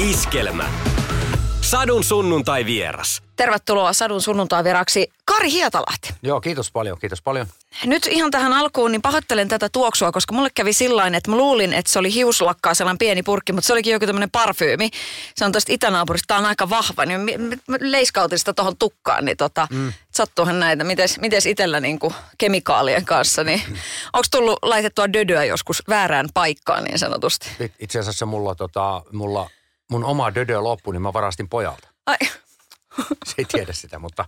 Iskelmä. Sadun sunnuntai vieras. Tervetuloa Sadun sunnuntai vieraksi Kari Hietalahti. Joo, kiitos paljon, kiitos paljon. Nyt ihan tähän alkuun, niin pahoittelen tätä tuoksua, koska mulle kävi sillain, että mä luulin, että se oli hiuslakkaa sellainen pieni purkki, mutta se olikin joku tämmöinen parfyymi. Se on tuosta itänaapurista, tää on aika vahva, niin mä- leiskautin sitä tuohon tukkaan, niin tota, mm. sattuuhan näitä, mites, mites itellä niinku kemikaalien kanssa, niin onko tullut laitettua dödyä joskus väärään paikkaan niin sanotusti? It- Itse asiassa mulla, tota, mulla mun oma dödö loppui, niin mä varastin pojalta. Ai, Se ei tiedä sitä, mutta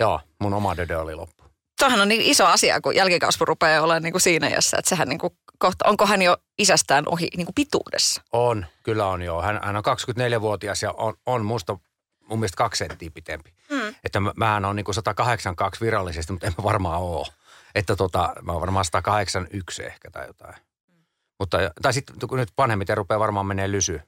joo, mun oma dödö oli loppu. toihan on niin iso asia, kun jälkikasvu rupeaa olemaan niin kuin siinä iässä, että sehän niin kuin kohta, onko hän jo isästään ohi niin kuin pituudessa? On, kyllä on joo. Hän, hän on 24-vuotias ja on, on musta mun mielestä kaksi senttiä pitempi. Mm. Että mä, mähän on niinku 182 virallisesti, mutta en mä varmaan oo. Että tota, mä oon varmaan 181 ehkä tai jotain. Mutta, tai sitten nyt vanhemmiten rupeaa varmaan menee lysy.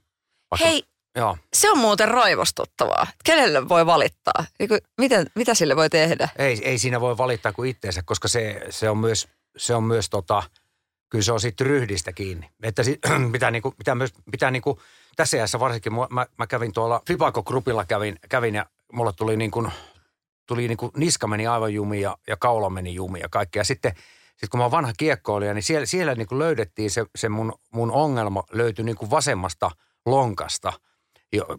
Vaikka- Hei, Joo, se on muuten raivostuttavaa. Kenelle voi valittaa? Eiku, miten, mitä sille voi tehdä? Ei, ei siinä voi valittaa kuin itteensä, koska se, se on myös, se on myös tota, kyllä se on siitä ryhdistä kiinni. Että si, pitää, niinku, pitää myös, pitää niinku, tässä iässä varsinkin, mä, mä kävin tuolla Fibaco Groupilla kävin, kävin ja mulle tuli niinku, tuli niinku, niska meni aivan jumiin ja, ja kaula meni jumiin ja kaikki. Ja sitten, sitten kun mä oon vanha kiekkoilija, niin siellä, siellä niinku löydettiin se, se mun, mun ongelma löytyi niinku vasemmasta lonkasta.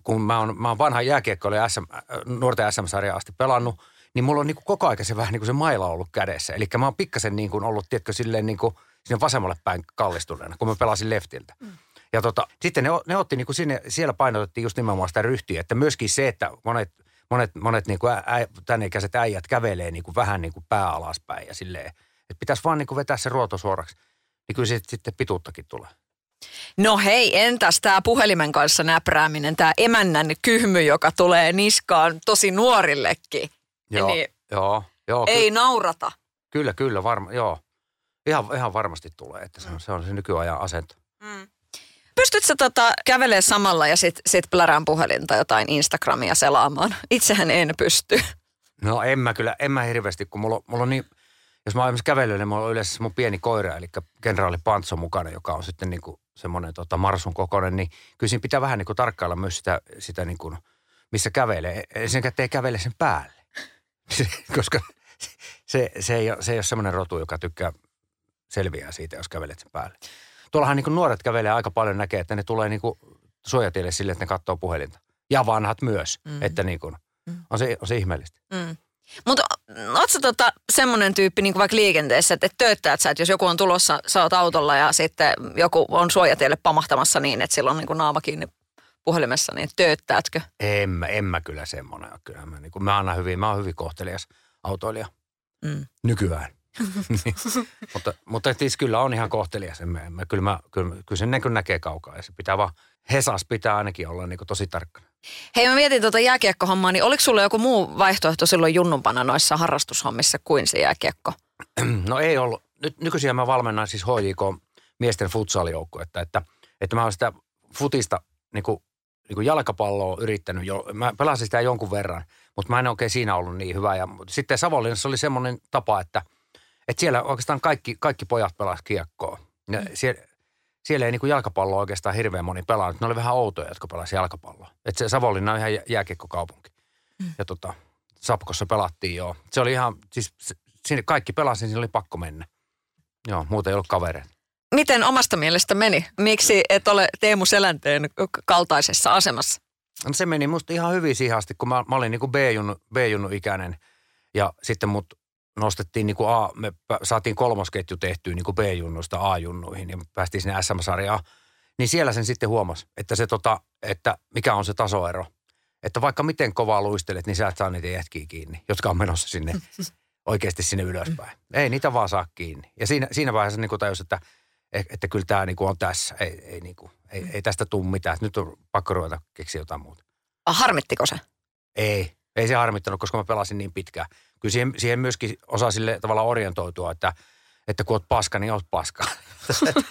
Kun mä oon, mä oon vanha jääkiekkoilija SM, äh, nuorten SM-sarjaa asti pelannut, niin mulla on niinku koko ajan se vähän niin kuin se maila ollut kädessä. Eli mä oon pikkasen niin kuin ollut, tiedätkö, silleen niin kuin sinne vasemmalle päin kallistuneena, kun mä pelasin leftiltä. Mm. Ja tota, sitten ne, ne otti niin kuin sinne, siellä painotettiin just nimenomaan sitä ryhtiä, että myöskin se, että monet, monet, monet niin kuin ä, ä, tämän ikäiset äijät kävelee niin kuin vähän niin kuin pää alaspäin ja silleen, että pitäisi vaan niin kuin vetää se ruoto suoraksi. Niin kyllä siitä sitten pituuttakin tulee. No hei, entäs tämä puhelimen kanssa näprääminen, tämä emännän kyhmy, joka tulee niskaan tosi nuorillekin. Joo, Niin joo, joo. ei naurata. Kyllä, kyllä, varma, joo. Ihan, ihan varmasti tulee, että se on, se on se nykyajan asento. Pystytkö tota kävelee samalla ja sit, sit plärään puhelinta jotain Instagramia selaamaan? Itsehän en pysty. No en mä kyllä, en mä hirveästi, kun mulla, mulla on niin, jos mä oon esimerkiksi kävellyt, niin mulla on yleensä mun pieni koira, eli kenraali Pantso mukana, joka on sitten niin kuin semmoinen tota marsun kokoinen, niin kyllä siinä pitää vähän niin kuin tarkkailla myös sitä, sitä niin kuin, missä kävelee. Ensinnäkin, että ei kävele sen päälle, koska se, se, ei ole, se ei ole semmoinen rotu, joka tykkää selviää siitä, jos kävelet sen päälle. Tuollahan niin kuin nuoret kävelee aika paljon näkee, että ne tulee niin kuin suojatielle sille, että ne katsoo puhelinta. Ja vanhat myös, mm. että niin kuin, on, se, on se ihmeellistä. Mm. Mutta ootko tota semmoinen tyyppi niin vaikka liikenteessä, että et tööttäät sä, että jos joku on tulossa, sä oot autolla ja sitten joku on suojatielle pamahtamassa niin, että sillä on niin naama kiinni puhelimessa, niin tööttäätkö? En mä, en mä kyllä semmoinen. Kyllä mä, niin kuin, mä, annan hyvin, mä oon hyvin kohtelias autoilija Mm. nykyään. Niin. mutta, mutta siis kyllä on ihan kohtelias. Mä, mä, kyllä, mä, kyllä, kyllä sen näkö näkee kaukaa ja se pitää vaan, Hesas pitää ainakin olla niin kuin tosi tarkkana. Hei mä mietin tuota jääkiekkohommaa, niin oliko sulla joku muu vaihtoehto silloin junnumpana noissa harrastushommissa kuin se jääkiekko? No ei ollut. Nyt nykyisin mä valmennan siis HJK miesten futsalijoukkuetta, että, että mä oon sitä futista niin kuin, niin kuin jalkapalloa yrittänyt jo. Mä pelasin sitä jonkun verran, mutta mä en oikein siinä ollut niin hyvä. Ja sitten Savonlinnassa oli semmoinen tapa, että, että siellä oikeastaan kaikki, kaikki pojat pelasivat kiekkoa. Ja siellä, siellä ei niin kuin jalkapalloa oikeastaan hirveän moni pelannut. Ne oli vähän outoja, jotka pelasivat jalkapalloa. Että se Savonlinna on ihan jä- jääkiekkokaupunki. Ja tota, Sapkossa pelattiin joo. Se oli ihan, siis sinne kaikki pelasi, siinä oli pakko mennä. Joo, muuten ei ollut kavereita. Miten omasta mielestä meni? Miksi et ole Teemu Selänteen kaltaisessa asemassa? No se meni musta ihan hyvin siihen asti, kun mä, mä olin niinku B-junnu, B-junnu ikäinen ja sitten mut nostettiin niinku A, me saatiin kolmosketju tehtyä niinku B-junnuista A-junnuihin ja päästiin sinne SM-sarjaan. Niin siellä sen sitten huomasi, että se tota, että mikä on se tasoero. Että vaikka miten kovaa luistelet, niin sä et saa niitä jätkiä kiinni, jotka on menossa sinne oikeasti sinne ylöspäin. Ei niitä vaan saa kiinni. Ja siinä, siinä vaiheessa niin tajus, että, että kyllä tämä niin on tässä. Ei, ei, niin kuin, ei, ei tästä tule mitään. Nyt on pakko ruveta keksiä jotain muuta. Harmittiko se? Ei, ei se harmittanut, koska mä pelasin niin pitkään. Kyllä siihen, siihen myöskin osaa sille tavallaan orientoitua, että, että kun oot paska, niin oot paska.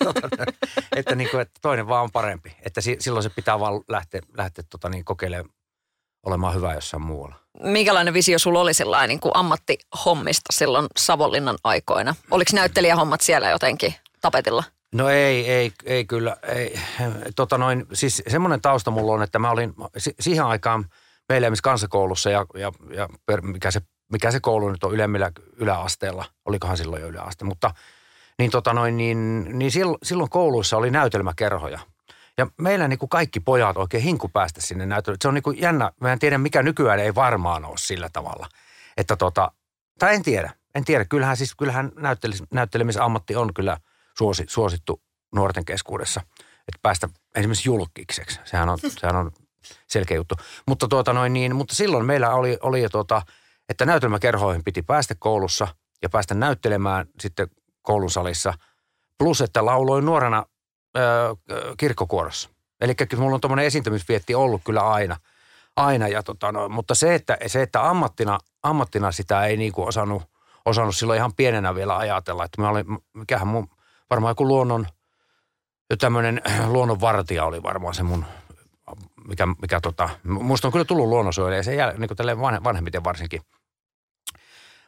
että, niin kuin, että toinen vaan on parempi. Että si, silloin se pitää vaan lähteä, lähteä tota niin, kokeilemaan olemaan hyvä jossain muualla. Minkälainen visio sulla oli sellainen niin kuin ammattihommista silloin Savonlinnan aikoina? Oliko näyttelijähommat siellä jotenkin tapetilla? No ei, ei, ei kyllä. Ei. Tota noin, siis semmoinen tausta mulla on, että mä olin si- siihen aikaan meillä esimerkiksi kansakoulussa ja, ja, ja mikä, se, mikä se koulu nyt on ylemmillä yläasteella, olikohan silloin jo yläaste, mutta niin, tota noin, niin, niin silloin, kouluissa oli näytelmäkerhoja. Ja meillä niin kuin kaikki pojat oikein hinku päästä sinne näytelmään. Se on niin kuin jännä, mä en tiedä mikä nykyään ei varmaan ole sillä tavalla. Että tota, tai en tiedä, en tiedä. Kyllähän siis, kyllähän näyttelemisammatti on kyllä – suosi, suosittu nuorten keskuudessa, että päästä esimerkiksi julkikseksi. Sehän on, sehän on selkeä juttu. Mutta, tuota noin niin, mutta silloin meillä oli, oli tuota, että näytelmäkerhoihin piti päästä koulussa ja päästä näyttelemään sitten koulun salissa. Plus, että lauloin nuorena ö, kirkkokuorossa. Eli mulla on tuommoinen esiintymisvietti ollut kyllä aina. aina ja tota, no, mutta se, että, se, että ammattina, ammattina sitä ei niinku osannut, osannut silloin ihan pienenä vielä ajatella. Että mä olin, mikähän mun varmaan joku luonnon, tämmöinen luonnonvartija oli varmaan se mun, mikä, mikä tota, musta on kyllä tullut luonnonsuojelija, se jää niin kuin vanhemmiten varsinkin.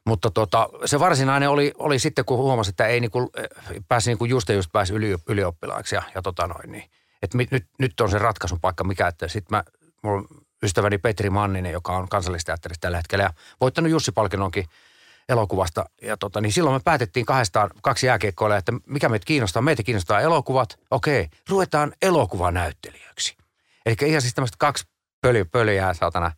Mutta tota, se varsinainen oli, oli sitten, kun huomasi, että ei niinku, pääsi niinku just ja just pääsi yli, ylioppilaaksi ja, ja tota noin, niin, että nyt, nyt on se ratkaisun paikka mikä, että sitten mä, mulla ystäväni Petri Manninen, joka on kansallisteatterissa tällä hetkellä ja voittanut Jussi-palkinnonkin elokuvasta. Ja tota, niin silloin me päätettiin kahdestaan, kaksi jääkiekkoilla, että mikä meitä kiinnostaa. Meitä kiinnostaa elokuvat. Okei, ruvetaan elokuvanäyttelijöiksi. Eli ihan siis tämmöistä kaksi pöly, pölyjää, saatana,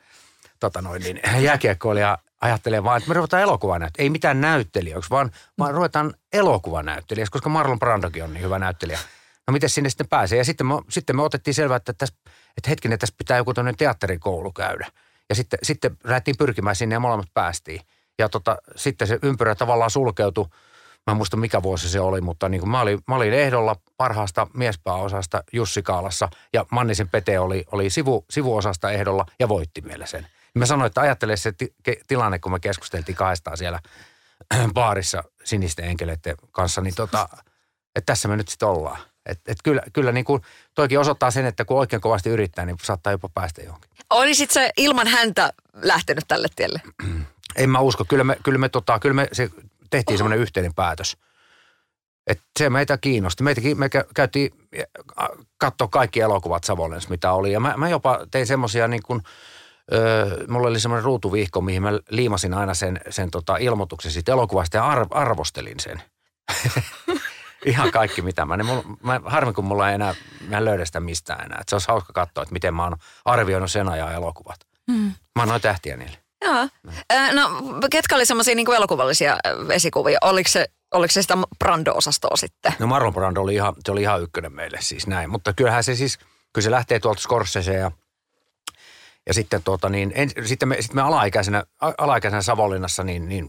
tota noin, niin jääkiekkoilija ajattelee vaan, että me ruvetaan elokuvanäyttelijöiksi. Ei mitään näyttelijöiksi, vaan, vaan ruvetaan elokuvanäyttelijäksi, koska Marlon Brandokin on niin hyvä näyttelijä. No miten sinne sitten pääsee? Ja sitten me, sitten me otettiin selvää, että, tässä, että hetkinen, tässä pitää joku tämmöinen teatterikoulu käydä. Ja sitten, sitten lähdettiin pyrkimään sinne ja molemmat päästiin. Ja tota, sitten se ympyrä tavallaan sulkeutui. Mä en muista mikä vuosi se oli, mutta niin kuin mä, olin, mä olin ehdolla parhaasta miespääosasta Jussi Kaalassa ja Mannisen Pete oli, oli sivu, sivuosasta ehdolla ja voitti meille sen. Mä sanoin, että ajattele se ti- tilanne, kun me keskusteltiin kahdestaan siellä baarissa sinisten enkeleiden kanssa, niin tota, että tässä me nyt sitten ollaan. Et, et kyllä, kyllä niin kuin toikin osoittaa sen, että kun oikein kovasti yrittää, niin saattaa jopa päästä johonkin. Olisit se ilman häntä lähtenyt tälle tielle? En mä usko. Kyllä me, kyllä me, tota, kyllä me se tehtiin semmoinen yhteinen päätös. Et se meitä kiinnosti. Meitä, me käytiin katsoa kaikki elokuvat Savonlinnassa, mitä oli. Ja mä, mä jopa tein semmoisia niin kuin, öö, mulla oli semmoinen ruutuvihko, mihin mä liimasin aina sen, sen tota ilmoituksen siitä elokuvasta ja arv, arvostelin sen. Ihan kaikki mitä mä, niin mulla, mä harmi kun mulla ei enää, mä en löydä sitä mistään enää. Et se olisi hauska katsoa, että miten mä oon arvioinut sen ajan elokuvat. Mm. Mä annoin tähtiä niille. Joo. No, ketkä oli semmoisia niin elokuvallisia esikuvia? Oliko se, oliko se sitä Brando-osastoa sitten? No Marlon Brando oli ihan, se oli ihan ykkönen meille siis näin. Mutta kyllähän se siis, kyllä se lähtee tuolta Scorsese ja, ja sitten, tuota, niin, en, sitten me, sitten me alaikäisenä, alaikäisenä Savonlinnassa niin, niin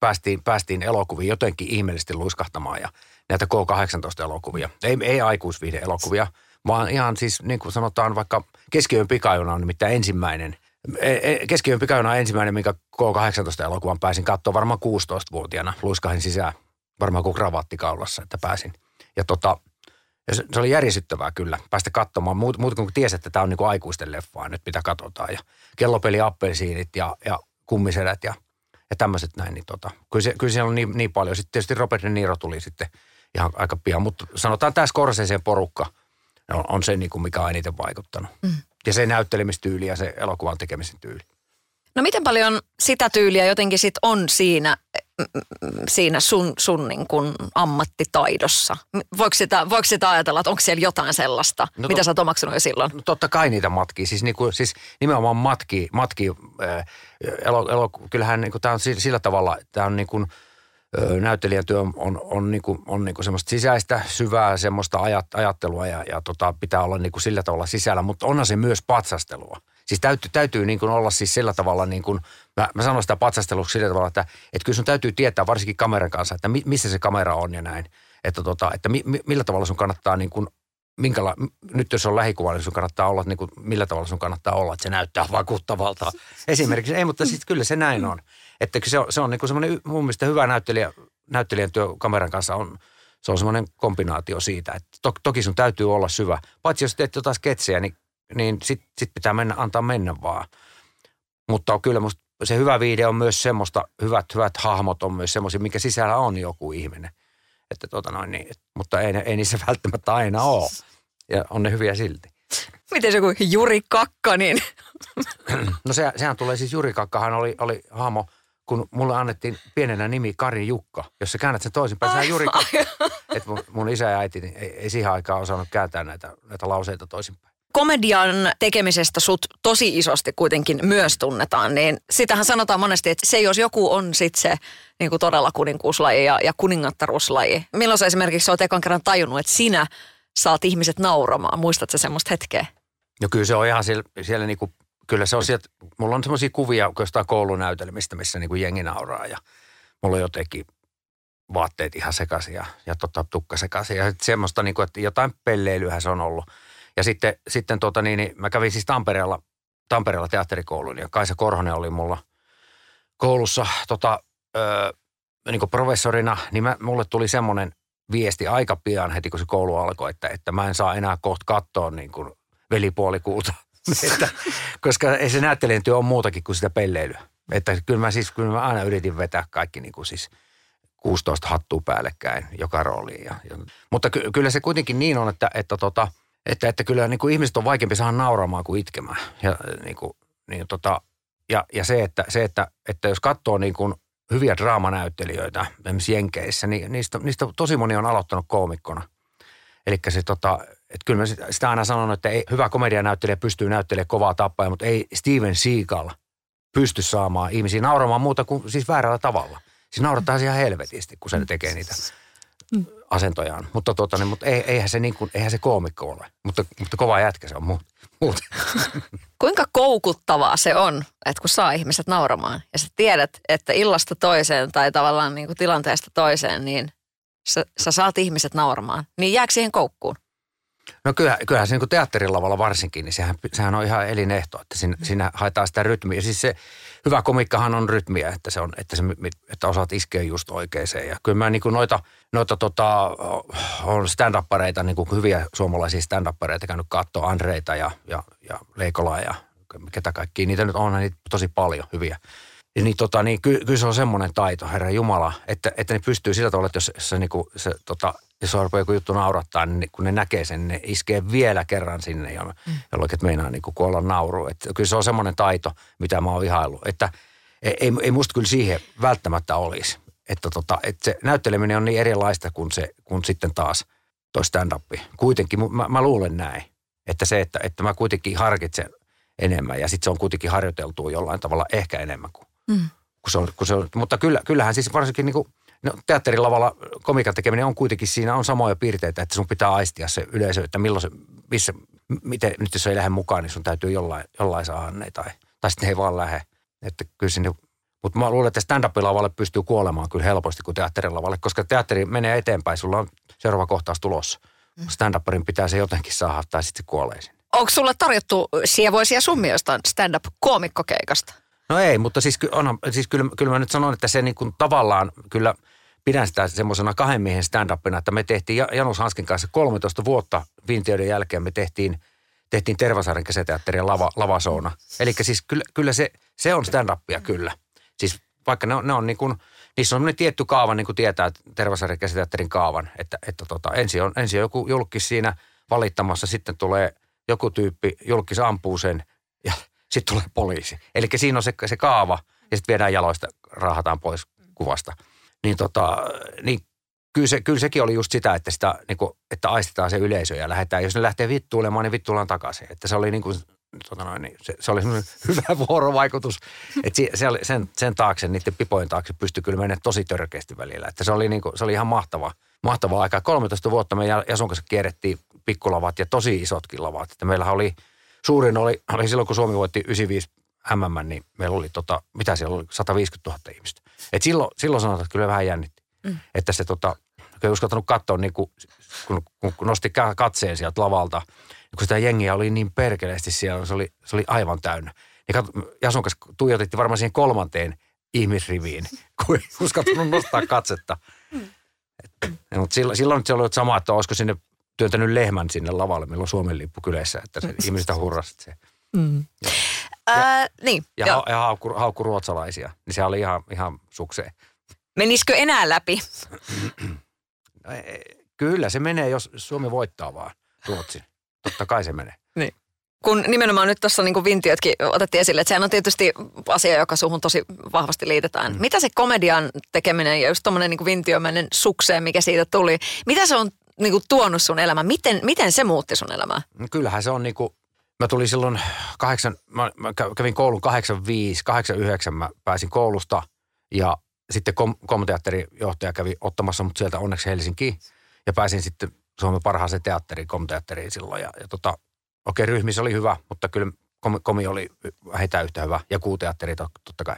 päästiin, päästiin elokuviin jotenkin ihmeellisesti luiskahtamaan ja näitä K-18-elokuvia. Ei, ei aikuisviihde-elokuvia, vaan ihan siis niin kuin sanotaan vaikka Keskiöön pikajuna on nimittäin ensimmäinen – E, e, pikajuna on ensimmäinen, minkä K18-elokuvan pääsin katsoa varmaan 16-vuotiaana. Luiskahin sisään varmaan kuin kravatti kaulassa, että pääsin. Ja tota, se, oli järisyttävää kyllä päästä katsomaan. Muut, muut kuin tiesi, että tämä on niinku aikuisten leffaa nyt, mitä katsotaan. Ja kellopeli appelsiinit ja, ja kummisedät ja, ja tämmöiset näin. Niin tota, kyllä, se, kyllä siellä on niin, niin paljon. Sitten tietysti Robert De Niro tuli sitten ihan aika pian. Mutta sanotaan tämä Scorseseen porukka on, on se, niin kuin mikä on eniten vaikuttanut. Mm. Ja se näyttelemistyyli ja se elokuvan tekemisen tyyli. No miten paljon sitä tyyliä jotenkin sit on siinä, siinä sun, sun niin kuin ammattitaidossa? Voiko sitä, voiko sitä ajatella, että onko siellä jotain sellaista, no mitä to, sä oot omaksunut jo silloin? No totta kai niitä matkii. Siis, niinku, siis nimenomaan matki, matki äh, elo, elo, kyllähän niinku, tämä on sillä tavalla, tämä on niin kuin – näyttelijän työ on, on, on, niinku, on niinku semmoista sisäistä, syvää semmoista ajat, ajattelua ja, ja tota, pitää olla niinku sillä tavalla sisällä, mutta onhan se myös patsastelua. Siis täytyy, täytyy niin kuin olla siis sillä tavalla, niin kuin, mä, mä sanon sitä patsasteluksi sillä tavalla, että, että kyllä sun täytyy tietää varsinkin kameran kanssa, että mi, missä se kamera on ja näin. Että, tota, että mi, millä tavalla sun kannattaa niin kuin minkäla, nyt jos on lähikuva, niin sun kannattaa olla, niin kuin, millä tavalla sun kannattaa olla, että se näyttää vakuuttavalta. Esimerkiksi, ei, mutta siis kyllä se näin on. Että se on, se on niin kuin semmoinen mun mielestä hyvä näyttelijä, näyttelijän työ kameran kanssa on, se on semmoinen kombinaatio siitä, että to, toki sun täytyy olla syvä. Paitsi jos teet jotain sketsejä, niin, niin sit, sit pitää mennä, antaa mennä vaan. Mutta on kyllä musta se hyvä viide on myös semmoista, hyvät, hyvät hahmot on myös semmoisia, mikä sisällä on joku ihminen. Että tota noin niin, mutta ei, ei niissä välttämättä aina ole. Ja on ne hyviä silti. Miten se joku Juri Kakkanin? No se, sehän tulee siis Juri Kakkahan oli, oli hahmo, kun mulle annettiin pienenä nimi Kari Jukka. Jos sä käännät sen toisinpäin, sehän Juri Kakka. Et mun, mun isä ja äiti niin ei, ei siihen aikaan osannut kääntää näitä, näitä lauseita toisinpäin. Komedian tekemisestä sut tosi isosti kuitenkin myös tunnetaan, niin sitähän sanotaan monesti, että se jos joku on sit se niin kuin todella kuninkuuslaji ja, ja kuningattaruuslaji. Milloin sä esimerkiksi oot ekan kerran tajunnut, että sinä saat ihmiset nauramaan? Muistatko semmoista hetkeä? No kyllä se on ihan siellä, siellä niinku, kyllä se on sieltä, mulla on semmoisia kuvia jostain koulunäytelmistä, missä niinku jengi nauraa ja mulla on jotenkin vaatteet ihan sekaisin ja, ja tota, tukka sekaisin ja sit semmoista niinku, että jotain pelleilyhän se on ollut. Ja sitten, sitten tota niin, niin mä kävin siis Tampereella, Tampereella teatterikouluun ja Kaisa Korhonen oli mulla koulussa tota, öö, niin kuin professorina, niin mä, mulle tuli semmoinen viesti aika pian heti, kun se koulu alkoi, että, että mä en saa enää kohta katsoa niin kuin velipuolikuuta. että, koska ei se näyttelijän työ on muutakin kuin sitä pelleilyä. Että kyllä mä siis, kyllä mä aina yritin vetää kaikki niin kuin siis 16 hattua päällekkäin joka rooliin. Ja, ja, mutta ky, kyllä se kuitenkin niin on, että, että, tota, että, että kyllä niin kuin ihmiset on vaikeampi saada nauramaan kuin itkemään. Ja, niin kuin, niin, tota, ja, ja se, että, se että, että jos katsoo niin kuin hyviä draamanäyttelijöitä esimerkiksi Jenkeissä, niin niistä, niistä tosi moni on aloittanut koomikkona. Eli se tota, että kyllä mä sitä, aina sanon, että ei, hyvä komedianäyttelijä pystyy näyttelemään kovaa tappaa, mutta ei Steven Seagal pysty saamaan ihmisiä nauramaan muuta kuin siis väärällä tavalla. Siis naurattaa ihan helvetisti, kun se tekee niitä asentojaan. Mutta, tota, niin, mutta ei, eihän, se niin kuin, eihän se koomikko ole. Mutta, mutta kova jätkä se on muut- muuten. Kuinka koukuttavaa se on, että kun saa ihmiset nauramaan ja sä tiedät, että illasta toiseen tai tavallaan niin kuin tilanteesta toiseen, niin sä, sä saat ihmiset nauramaan. Niin jääkö siihen koukkuun? No kyllä, kyllähän se niin teatterilavalla varsinkin, niin sehän, sehän on ihan elinehto, että siinä, siinä haetaan sitä rytmiä. Siis se hyvä komikkahan on rytmiä, että, se on, että, se, että osaat iskeä just oikeeseen. Ja kyllä mä niin kuin noita, noita tota, on stand-uppareita, niin kuin hyviä suomalaisia stand-uppareita käynyt katsoa, Andreita ja, ja, ja Leikolaa ja ketä kaikkia. Niitä nyt on niitä tosi paljon hyviä. Ja niin, tota, niin ky, kyllä se on semmoinen taito, herra Jumala, että, että ne pystyy sillä tavalla, että jos se, niin kuin, se tota, jos on joku juttu naurattaa, niin kun ne näkee sen, ne iskee vielä kerran sinne, jolloin, mm. jolloin että meinaa niin kuin kuolla nauru. Että kyllä se on semmoinen taito, mitä mä oon ihaillut. Että ei, ei, ei musta kyllä siihen välttämättä olisi. Että, tota, että se näytteleminen on niin erilaista kuin, se, kuin sitten taas toi stand-up. Kuitenkin mä, mä luulen näin, että se, että, että mä kuitenkin harkitsen enemmän ja sitten se on kuitenkin harjoiteltu jollain tavalla ehkä enemmän kuin, mm. kuin, se, on, kuin se on. Mutta kyllä, kyllähän siis varsinkin niin kuin, no, teatterilavalla komikan tekeminen on kuitenkin, siinä on samoja piirteitä, että sun pitää aistia se yleisö, että milloin se, missä, miten, nyt jos ei lähde mukaan, niin sun täytyy jollain, jollain saada ne tai, tai sitten ei vaan lähde. Että kyllä sinne, mutta mä luulen, että stand-up-lavalle pystyy kuolemaan kyllä helposti kuin teatterilavalle, koska teatteri menee eteenpäin, sulla on seuraava kohtaus tulossa. Stand-upperin pitää se jotenkin saada tai sitten se kuolee sinne. Onko sulla tarjottu sievoisia summia jostain stand-up-koomikkokeikasta? No ei, mutta siis, onhan, siis kyllä, kyllä mä nyt sanon, että se niin kuin tavallaan kyllä pidän sitä semmoisena kahden miehen stand-upina, että me tehtiin Ja- Janus Hanskin kanssa 13 vuotta viintioiden jälkeen me tehtiin, tehtiin Tervasaaren kesäteatterin lava, lavasoona. Eli siis kyllä, kyllä se, se on stand-upia kyllä. Siis vaikka ne on, ne on niin kuin, niissä on semmoinen tietty kaava, niin kuin tietää Tervasaaren kesäteatterin kaavan, että, että tota, ensin, on, ensin on joku julkis siinä valittamassa, sitten tulee joku tyyppi, julkis ampuu sen ja sitten tulee poliisi. Eli siinä on se, se kaava ja sitten viedään jaloista, raahataan pois kuvasta. Niin, tota, niin kyllä, se, kyllä sekin oli just sitä, että, sitä, niin kuin, että aistetaan se yleisö ja lähdetään. Jos ne lähtee vittuilemaan, niin vittuillaan takaisin. Että se oli niin kuin, tota noin, niin se, se oli hyvä vuorovaikutus. Että se, se oli, sen, sen taakse, niiden pipojen taakse pystyi kyllä mennä tosi törkeästi välillä. Että se oli, niin kuin, se oli ihan mahtava, mahtava aika. 13 vuotta me Jason kanssa kierrettiin pikkulavat ja tosi isotkin lavat. Että meillähän oli, suurin oli, oli silloin, kun Suomi voitti 95 MM, niin meillä oli, tota, mitä siellä oli, 150 000 ihmistä. Et silloin, silloin sanotaan, että kyllä vähän jännitti. Mm. Että se tota, kun ei uskaltanut katsoa, niin kun, kun, kun, nosti ka- katseen sieltä lavalta, niin kun sitä jengiä oli niin perkeleesti siellä, se oli, se oli aivan täynnä. Niin kat, Jason kanssa tuijotettiin varmaan siihen kolmanteen ihmisriviin, kun ei uskaltanut nostaa katsetta. Et, mutta silloin, silloin se oli sama, että olisiko sinne työntänyt lehmän sinne lavalle, meillä on Suomen lippu kylässä, että se, ihmiset huurasivat se. Ää, niin, Ja, ha, ja haukku, haukku ruotsalaisia, niin se oli ihan, ihan sukseen. Menisikö enää läpi? No, ei, kyllä se menee, jos Suomi voittaa vaan Ruotsin. Totta kai se menee. Niin. Kun nimenomaan nyt tuossa niin vintiötkin otettiin esille, että sehän on tietysti asia, joka suhun tosi vahvasti liitetään. Mm. Mitä se komedian tekeminen ja just tuommoinen niin vintiömäinen sukseen, mikä siitä tuli, mitä se on niin kuin tuonut sun elämään? Miten, miten se muutti sun elämää? No kyllähän se on niin kuin, mä tulin silloin kahdeksan, mä, mä kävin koulun 85, 89, mä pääsin koulusta ja sitten kom, johtaja kävi ottamassa mut sieltä onneksi Helsinkiin ja pääsin sitten Suomen parhaaseen teatteriin, komteatteriin silloin ja, ja tota, okei ryhmissä oli hyvä, mutta kyllä komi, komi oli vähintään yhtä hyvä ja kuuteatteri totta kai.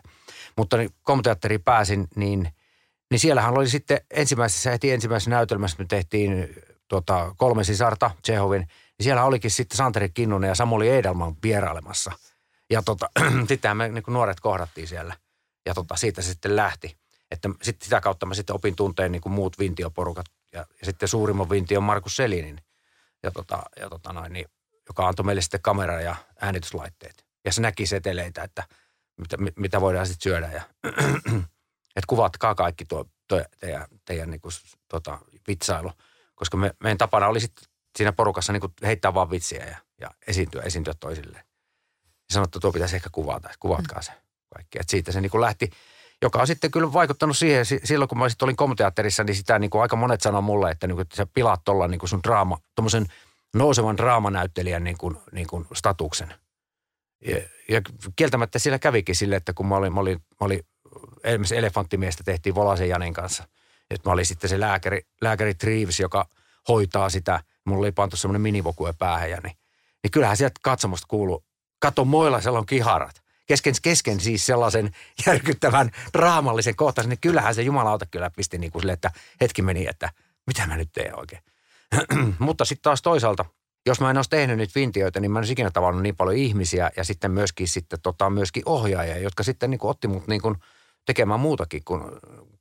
Mutta niin komteatteriin pääsin, niin, niin siellähän oli sitten ensimmäisessä, heti ensimmäisessä näytelmässä me tehtiin tuota, kolme sisarta Tsehovin, niin siellä olikin sitten Santeri Kinnunen ja Samuli Edelman vierailemassa. Ja tota, sittenhän me niin nuoret kohdattiin siellä ja tota, siitä se sitten lähti. Että sit, sitä kautta mä sitten opin tunteen niin kuin muut vintioporukat ja, ja sitten suurimman vintion Markus Selinin. Ja, tota, ja tota noin, niin joka antoi meille sitten kamera- ja äänityslaitteet. Ja se näki seteleitä, että mitä, mitä voidaan sitten syödä. Ja, että kuvatkaa kaikki tuo, tuo teidän, teidän niin kuin, tota, vitsailu. Koska me, meidän tapana oli sitten siinä porukassa niin kuin heittää vaan vitsiä ja, ja esiintyä, esiintyä toisilleen. Ja sanoi, että tuo pitäisi ehkä kuvata, kuvatkaa se kaikki. Että siitä se niin kuin lähti, joka on sitten kyllä vaikuttanut siihen, silloin kun mä sitten olin komteatterissa, niin sitä niin kuin aika monet sanoo mulle, että, niin kuin, että sä pilaat tuolla niin sun draama, tuommoisen – nousevan draamanäyttelijän niin kuin, niin kuin statuksen. Ja, ja kieltämättä siellä kävikin sille, että kun mä olin, mä olin, mä olin esimerkiksi elefanttimiestä tehtiin Volasen Janin kanssa. Että mä olin sitten se lääkäri, lääkäri Treeves, joka hoitaa sitä. Mulla oli pantu semmoinen minivokue päähän ja niin, niin kyllähän sieltä katsomusta kuuluu. Kato moilla, siellä on kiharat. Kesken, kesken siis sellaisen järkyttävän draamallisen kohtaisen, niin kyllähän se jumalauta kyllä pisti niin kuin sille, että hetki meni, että mitä mä nyt teen oikein. Mutta sitten taas toisaalta, jos mä en olisi tehnyt niitä vintioita, niin mä en olisi ikinä tavannut niin paljon ihmisiä ja sitten myöskin, sitten tota, myöskin ohjaajia, jotka sitten niin kuin otti mut niin kuin tekemään muutakin kuin,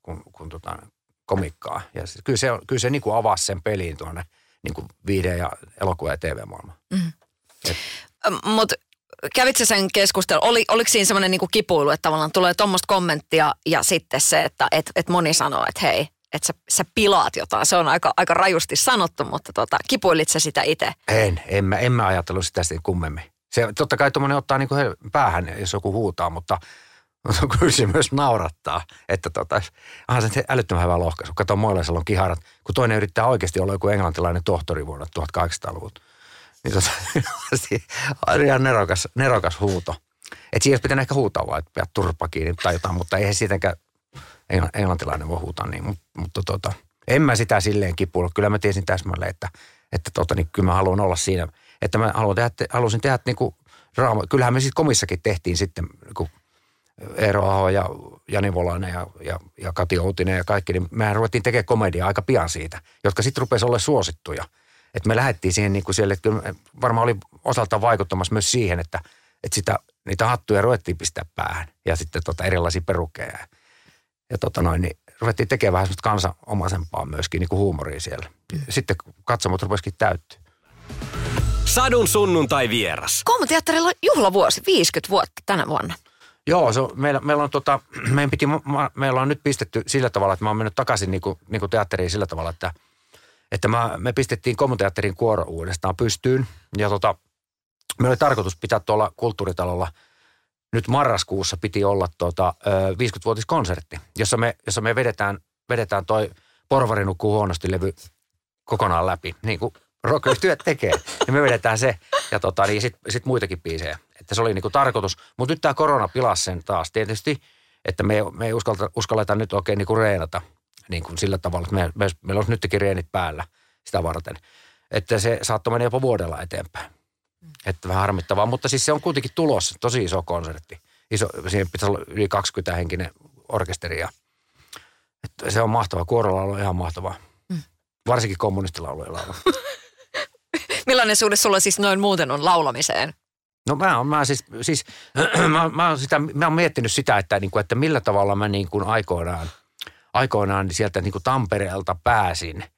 kuin, kuin tota, komikkaa. Ja sit, kyllä se, kyllä se niin kuin avasi sen peliin tuonne niin kuin viihde- ja elokuva- ja TV-maailmaan. Mm. Mutta kävitsä sen keskustelun, oli, oliko siinä semmoinen niin kipuilu, että tavallaan tulee tuommoista kommenttia ja sitten se, että et, et moni sanoo, että hei, että sä, sä pilaat jotain. Se on aika, aika rajusti sanottu, mutta tota, kipuilit sä sitä itse? En, en mä, en mä ajatellut sitä sitten kummemmin. Se, totta kai tuommoinen ottaa niinku päähän, jos joku huutaa, mutta kyllä se myös naurattaa. Että tota, onhan se älyttömän hyvä lohkaisu. Kato, Moilaisella on kiharat, kun toinen yrittää oikeasti olla joku englantilainen tohtori vuonna 1800-luvulta. Niin tota, ihan nerokas, nerokas huuto. Että siihen pitää ehkä huutaa vaan, että turpa kiinni tai jotain, mutta ei siitäkään englantilainen voi huutaa niin, mutta, mutta tota, en mä sitä silleen kipuilla. Kyllä mä tiesin täsmälleen, että, että tota, niin kyllä mä haluan olla siinä, että mä haluan tehdä, halusin tehdä niin kuin. Kyllähän me sitten komissakin tehtiin sitten niin Eero Aho ja Jani Volainen ja, ja, ja Kati Outinen ja kaikki, niin mehän ruvettiin tekemään komediaa aika pian siitä, jotka sitten rupesi olla suosittuja. Että me lähdettiin siihen niin kuin siellä, että kyllä varmaan oli osaltaan vaikuttamassa myös siihen, että, että sitä, niitä hattuja ruvettiin pistää päähän ja sitten tota erilaisia perukkeja ja tota noin, niin ruvettiin tekemään vähän semmoista kansanomaisempaa myöskin niin kuin huumoria siellä. Sitten katsomot rupesikin täyttyä. Sadun sunnuntai vieras. Koomoteatterilla on juhlavuosi, 50 vuotta tänä vuonna. Joo, se meillä, meillä, on tota, meidän piti, meillä on nyt pistetty sillä tavalla, että mä oon mennyt takaisin niin kuin, niin kuin teatteriin sillä tavalla, että, että mä, me pistettiin Komuteatterin kuoro uudestaan pystyyn. Ja tota, me oli tarkoitus pitää tuolla kulttuuritalolla – nyt marraskuussa piti olla tota, 50-vuotiskonsertti, jossa me, jossa me vedetään, vedetään toi Porvari nukkuu huonosti levy kokonaan läpi, niin kuin rock tekee. Ja me vedetään se ja tota, niin sitten sit muitakin biisejä. Että se oli niin kuin tarkoitus. Mutta nyt tämä korona pilasi sen taas tietysti, että me, me ei uskalta, uskalleta nyt oikein niin kuin reenata niin kuin sillä tavalla, että me, me, meillä olisi nytkin reenit päällä sitä varten. Että se saattoi mennä jopa vuodella eteenpäin. Että vähän harmittavaa, mutta siis se on kuitenkin tulos, tosi iso konsertti. Iso, siihen pitäisi olla yli 20 henkinen orkesteri ja että se on mahtava. Kuorolla on ihan mahtavaa. Mm. Varsinkin kommunistilauluja laulaa. Millainen suhde sulla siis noin muuten on laulamiseen? No mä oon, mä siis, siis mä, mä, oon sitä, mä oon miettinyt sitä, että, niin kuin, että millä tavalla mä niin kuin aikoinaan, aikoinaan sieltä niin kuin Tampereelta pääsin –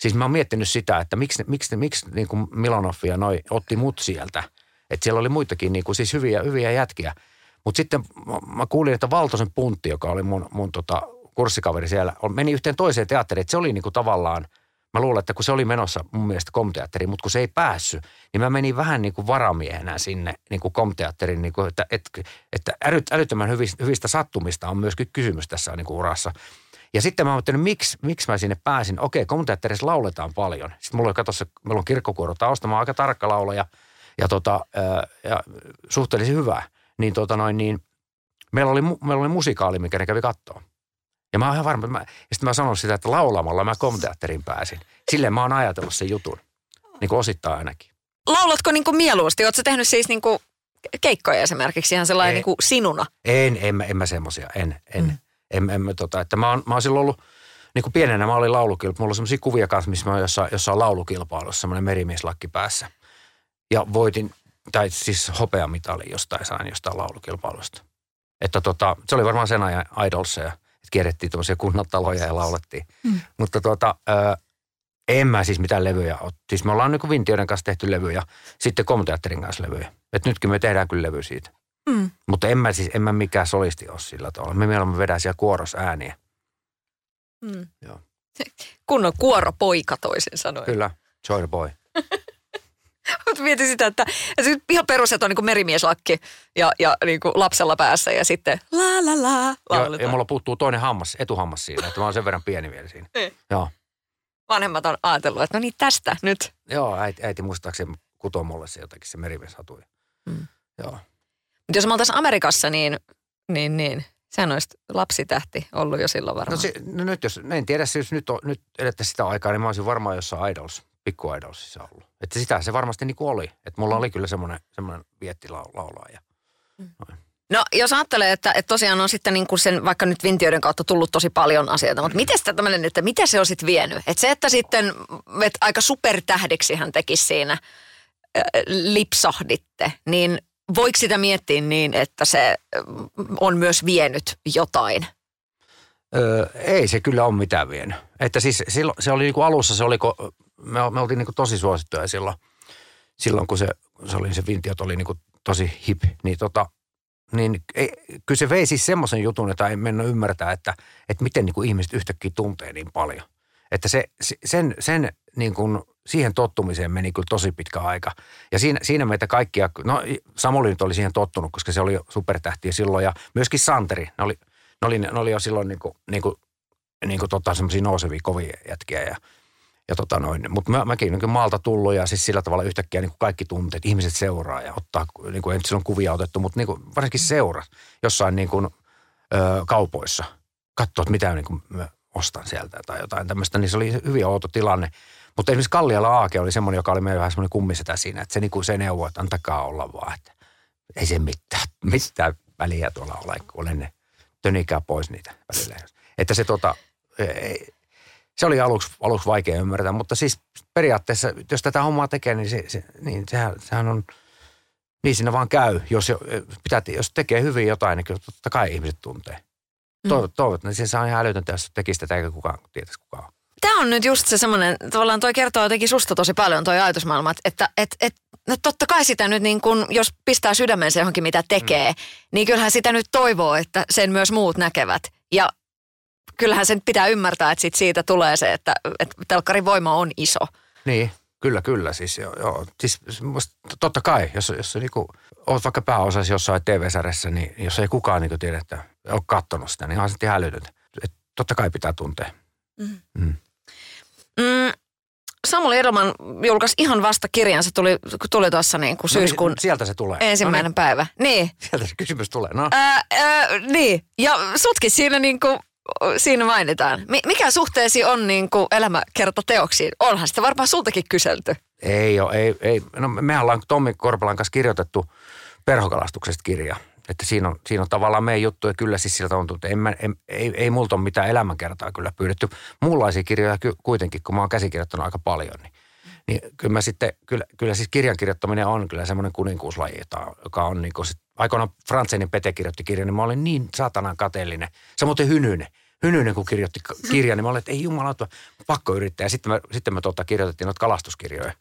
Siis mä oon miettinyt sitä, että miksi, miksi, miksi niin kuin Milanov ja noi otti mut sieltä. Että siellä oli muitakin niin kuin siis hyviä, hyviä jätkiä. Mutta sitten mä, kuulin, että Valtosen puntti, joka oli mun, mun tota kurssikaveri siellä, meni yhteen toiseen teatteriin, että se oli niin kuin tavallaan, mä luulen, että kun se oli menossa mun mielestä komteatteriin, mutta kun se ei päässyt, niin mä menin vähän niin kuin varamiehenä sinne niin kuin komteatteriin, niin kuin, että, että, että älyt, älyttömän hyvistä, hyvistä sattumista on myöskin kysymys tässä niin kuin urassa. Ja sitten mä ajattelin, miksi, miksi mä sinne pääsin. Okei, komteatterissa lauletaan paljon. Sitten mulla oli, kato se, meillä on kirkkokuoro tausta, mä oon aika tarkka laulaja ja, tota, ja suhteellisen hyvä. Niin, tota noin, niin meillä oli, meillä oli musikaali, mikä ne kävi kattoon. Ja mä oon ihan varma, että mä, ja sitten mä sanon sitä, että laulamalla mä komteatterin pääsin. Silleen mä oon ajatellut sen jutun. Niin kuin osittain ainakin. Laulatko niin kuin mieluusti? Oletko tehnyt siis niin kuin keikkoja esimerkiksi ihan sellainen niin kuin sinuna? En, en, en, mä semmosia, en, en. Mm. en, en, en tota, että mä oon, mä oon silloin ollut, niin kuin pienenä mä olin laulukilpailussa. Mulla on semmoisia kuvia kanssa, missä mä oon jossain, jossain laulukilpailussa, semmoinen merimieslakki päässä. Ja voitin, tai siis hopeamitali jostain sain jostain laulukilpailusta. Että tota, se oli varmaan sen ajan idolseja, että kierrettiin tuommoisia kunnataloja ja laulettiin. Mm. Mutta tota, ö, en mä siis mitään levyjä ole. Siis me ollaan niin kuin Vintioiden kanssa tehty levyjä, sitten Komteatterin kanssa levyjä. Että nytkin me tehdään kyllä levy siitä. Mm. Mutta en mä siis, en mä mikään solisti ole sillä tavalla. Me mieluummin vedään siellä kuoros ääniä. Mm. Joo. Kunnon kuoropoika toisin sanoen. Kyllä, joy boy. Mutta mietin sitä, että, että ihan perus, että on niin merimieslakki ja, ja niin lapsella päässä ja sitten la la la ja, ja mulla puuttuu toinen hammas, etuhammas siinä, että mä oon sen verran pieni vielä siinä. Niin. Joo. Vanhemmat on ajatellut, että no niin tästä nyt. Joo, äiti, äiti muistaakseni kutoo mulle se jotenkin se merimieshatui. Hmm. Joo. Mutta jos me oltaisiin Amerikassa, niin, niin, niin sehän olisi lapsitähti ollut jo silloin varmaan. No, se, no nyt jos, en tiedä, jos nyt, on, nyt edettäisiin sitä aikaa, niin mä olisin varmaan jossain Idols pikkuaidolsissa ollut. Että sitä se varmasti niin kuin oli. Että mulla oli kyllä semmoinen, semmoinen vietti laulaa. Mm. No jos ajattelee, että, että tosiaan on sitten niin kuin sen vaikka nyt vintioiden kautta tullut tosi paljon asioita, mutta miten sitä tämmöinen, että mitä se on sitten vienyt? Että se, että sitten että aika supertähdeksi hän tekisi siinä äh, lipsahditte, niin voiko sitä miettiä niin, että se on myös vienyt jotain? Öö, ei se kyllä ole mitään vienyt. Että siis silloin, se oli niin kuin alussa, se oli, me, me oltiin niin kuin tosi suosittuja silloin, silloin kun se, se oli se Vintiot oli niin kuin tosi hip, niin tota, niin ei, kyllä se vei siis semmoisen jutun, että ei mennä ymmärtää, että, että miten niin kuin ihmiset yhtäkkiä tuntee niin paljon. Että se, sen, sen niin kuin siihen tottumiseen meni kyllä tosi pitkä aika. Ja siinä, siinä meitä kaikkia, no Samuli nyt oli siihen tottunut, koska se oli supertähtiä silloin ja myöskin Santeri. Ne oli, ne oli, ne oli jo silloin niin kuin, niin kuin, niin kuin tota semmoisia nousevia kovia jätkiä ja – ja tota noin, mutta mä, mäkin niin maalta tullut ja siis sillä tavalla yhtäkkiä niin kuin kaikki tunteet, ihmiset seuraa ja ottaa, niin kuin ei silloin kuvia otettu, mutta niin kuin varsinkin seuraa jossain niin kuin, ö, kaupoissa. Katsoa, että mitä niin kuin mä ostan sieltä tai jotain tämmöistä, niin se oli hyvin outo tilanne. Mutta esimerkiksi Kalliala Aake oli semmoinen, joka oli meidän vähän semmoinen kummisetä siinä, että se, niin kuin se neuvoi, että antakaa olla vaan, että ei se mitään, mitään väliä tuolla ole, kun olen ne tönikää pois niitä välillä. Että se tota, ei, se oli aluksi, aluksi vaikea ymmärtää, mutta siis periaatteessa, jos tätä hommaa tekee, niin, se, se, niin sehän, sehän on, niin siinä vaan käy. Jos, pitää, jos tekee hyvin jotain, niin kyllä totta kai ihmiset tuntee. Toivot, mm. toivot, niin se on ihan älytöntä, jos tekisi tätä eikä kukaan tietäisi kukaan. Tämä on nyt just se semmoinen, tavallaan toi kertoo jotenkin susta tosi paljon toi ajatusmaailma, että, että, että, että no totta kai sitä nyt niin kun, jos pistää sydämensä johonkin mitä tekee, mm. niin kyllähän sitä nyt toivoo, että sen myös muut näkevät. Ja kyllähän sen pitää ymmärtää, että sit siitä tulee se, että, että telkkarin voima on iso. Niin, kyllä, kyllä. Siis, joo, joo. Siis, totta kai, jos, jos niinku, olet vaikka pääosassa jossain TV-sarjassa, niin jos ei kukaan niinku tiedä, että ole katsonut sitä, niin on se ihan älytöntä. Et totta kai pitää tuntea. Mm. Mm. Mm, Samuli Edelman julkaisi ihan vasta kirjan, se tuli, tuli tuossa niin kuin syyskuun... No niin, sieltä se tulee. Ensimmäinen no niin. päivä. Niin. Sieltä se kysymys tulee, no. Ää, ää, niin, ja sutkin siinä niin kuin siinä mainitaan. Mikä suhteesi on niin kuin elämäkertateoksiin? Onhan sitä varmaan sultakin kyselty. Ei ole, ei, ei. No me ollaan Tommi Korpelan kanssa kirjoitettu perhokalastuksesta kirja. Että siinä on, siinä on tavallaan meidän juttu ja kyllä siis siltä on että en, en, ei, ei multa ole mitään elämänkertaa kyllä pyydetty. Muunlaisia kirjoja kuitenkin, kun mä oon käsikirjoittanut aika paljon, niin, niin kyllä mä sitten, kyllä, kyllä siis kirjan kirjoittaminen on kyllä semmoinen kuninkuuslaji, joka on niin sit, aikoinaan Frantsenin Pete kirjoitti kirjan, niin mä olin niin satanan kateellinen. Samoin Hynynen. Hynynen, kun kirjoitti kirjan, niin mä olin, että ei jumalauta, pakko yrittää. Ja sitten me, sitten me tota, kirjoitettiin noita kalastuskirjoja.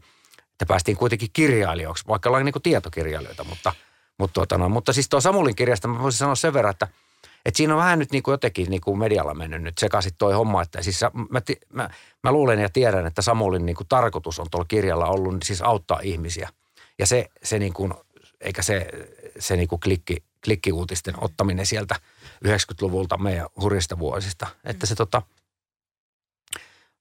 Että päästiin kuitenkin kirjailijoiksi, vaikka ollaan niin tietokirjailijoita, mutta, mutta, tota, no, mutta siis tuo Samulin kirjasta mä voisin sanoa sen verran, että, Et siinä on vähän nyt niin kuin jotenkin niin kuin medialla mennyt nyt sekaisin toi homma, että siis mä, mä, mä luulen ja tiedän, että Samulin niin kuin tarkoitus on tuolla kirjalla ollut niin siis auttaa ihmisiä. Ja se, se niin kuin, eikä se, se niin kuin klikki, klikkiuutisten ottaminen sieltä 90-luvulta meidän hurjista vuosista. Että se tota,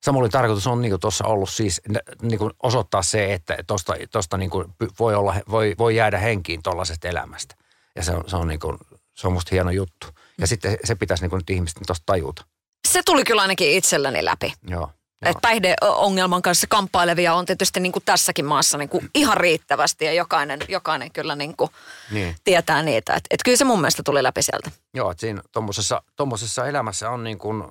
Samulin tarkoitus on niin tuossa ollut siis niin kuin osoittaa se, että tuosta tosta niin kuin voi, olla, voi, voi jäädä henkiin tuollaisesta elämästä. Ja se on, se on, niin kuin, se on musta hieno juttu. Ja mm. sitten se pitäisi niin kuin nyt ihmisten tuosta tajuta. Se tuli kyllä ainakin itselläni läpi. Joo. Että päihdeongelman kanssa kamppailevia on tietysti niin kuin tässäkin maassa niin kuin ihan riittävästi ja jokainen, jokainen kyllä niin kuin niin. tietää niitä. Että et kyllä se mun mielestä tuli läpi sieltä. Joo, että siinä tuommoisessa elämässä on niin kuin,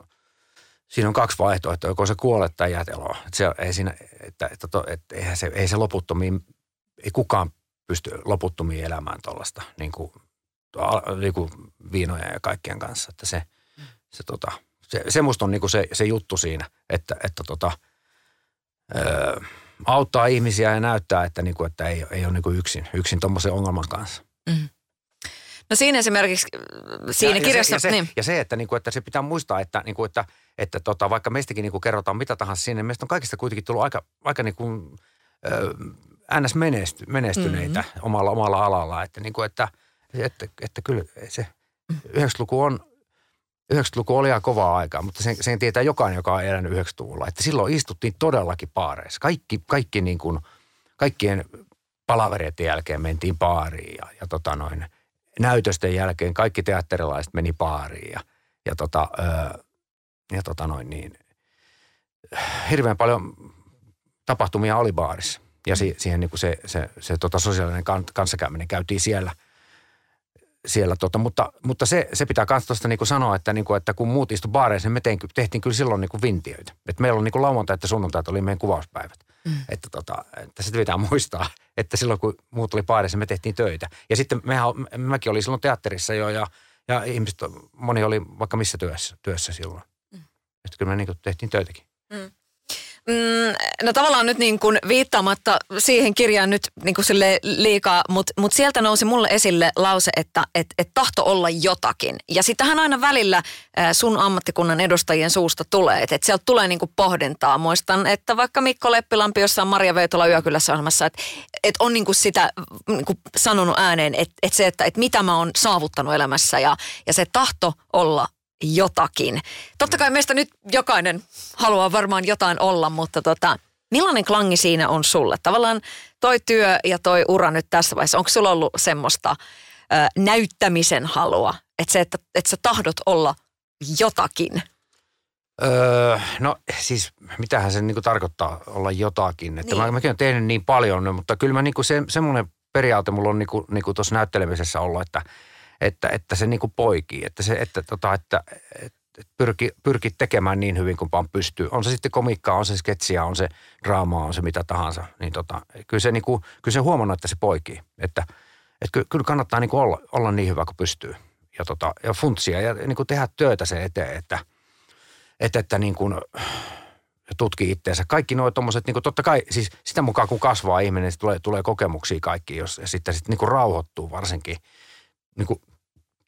siinä on kaksi vaihtoehtoa, joko se kuolet tai jäät. Että se, ei, siinä, että, että, että, että eihän se, ei se loputtomiin, ei kukaan pysty loputtomiin elämään tuollaista niin kuin, niin kuin viinoja ja kaikkien kanssa. Että se, se tota, se, se musta on niinku se, se juttu siinä, että, että tota, ö, auttaa ihmisiä ja näyttää, että, niinku, että ei, ei ole niinku yksin, yksin tuommoisen ongelman kanssa. Mm. No siinä esimerkiksi, siinä ja, kirjassa... Ja se, ja se, niin. ja se että, niinku, että se pitää muistaa, että, niinku, että, että tota, vaikka meistäkin niinku kerrotaan mitä tahansa sinne, meistä on kaikista kuitenkin tullut aika, aika niinku, ö, ns. Menesty, menestyneitä mm-hmm. omalla, omalla alalla. Että, niinku, että, että, että kyllä se 90-luku on 90-luku oli ihan kovaa aikaa, mutta sen, sen tietää jokainen, joka on elänyt 90-luvulla, että silloin istuttiin todellakin paareissa. Kaikki, kaikki niin kuin, kaikkien palavereiden jälkeen mentiin baariin ja, ja tota noin, näytösten jälkeen kaikki teatterilaiset meni baariin ja, ja, tota, öö, ja tota noin niin, hirveän paljon tapahtumia oli baarissa. Ja si, siihen niin kuin se, se, se tota sosiaalinen kanssakäyminen käytiin siellä – siellä, tota, mutta, mutta se, se pitää myös tuosta niin sanoa, että, niin kuin, että kun muut istu baareissa, niin me tein, tehtiin kyllä silloin niin kuin vintiöitä. Et meillä on niin lauantai että sunnuntait oli meidän kuvauspäivät. Mm. Että, tota, että sitä pitää muistaa, että silloin kun muut oli baareissa, me tehtiin töitä. Ja sitten mehän, mäkin olin silloin teatterissa jo ja, ja ihmiset, moni oli vaikka missä työssä, työssä silloin. Mm. Että kyllä me niin kuin tehtiin töitäkin. Mm. Mm, no tavallaan nyt niin kuin viittaamatta siihen kirjaan nyt niin kuin sille liikaa, mutta mut sieltä nousi mulle esille lause, että et, et tahto olla jotakin. Ja sitähän aina välillä sun ammattikunnan edustajien suusta tulee, että et sieltä tulee niin kuin pohdintaa. Muistan, että vaikka Mikko Leppilampi jossain Maria Veitola yökylässä ohjelmassa, että et on niin kuin sitä niin kuin sanonut ääneen, että et se, että et mitä mä oon saavuttanut elämässä ja, ja se tahto olla jotakin. Totta kai meistä nyt jokainen haluaa varmaan jotain olla, mutta tota, millainen klangi siinä on sulle? Tavallaan toi työ ja toi ura nyt tässä vaiheessa, onko sulla ollut semmoista ö, näyttämisen halua? Että se, että, että sä tahdot olla jotakin? Öö, no siis mitähän se niinku tarkoittaa olla jotakin. Että niin. mä, mäkin olen tehnyt niin paljon, mutta kyllä mä niinku se, semmoinen periaate mulla on niinku, niinku tuossa näyttelemisessä ollut, että – että, että se niin kuin poikii, että, se, että, tota, että, että pyrki, pyrki tekemään niin hyvin kuin vaan pystyy. On se sitten komikkaa, on se sketsiä, on se draamaa, on se mitä tahansa. Niin tota, kyllä, se, niin kuin, kyllä se huomannut, että se poikii. Että, että kyllä kannattaa niin kuin olla, olla niin hyvä kuin pystyy. Ja, tota, ja funtsia ja niin kuin tehdä työtä se eteen, että, että, että niin kuin, tutkii itseensä. Kaikki nuo tuommoiset, niin totta kai, siis sitä mukaan kun kasvaa ihminen, niin tulee, tulee kokemuksia kaikki, jos ja sitten sit, niin kuin rauhoittuu varsinkin – niin kuin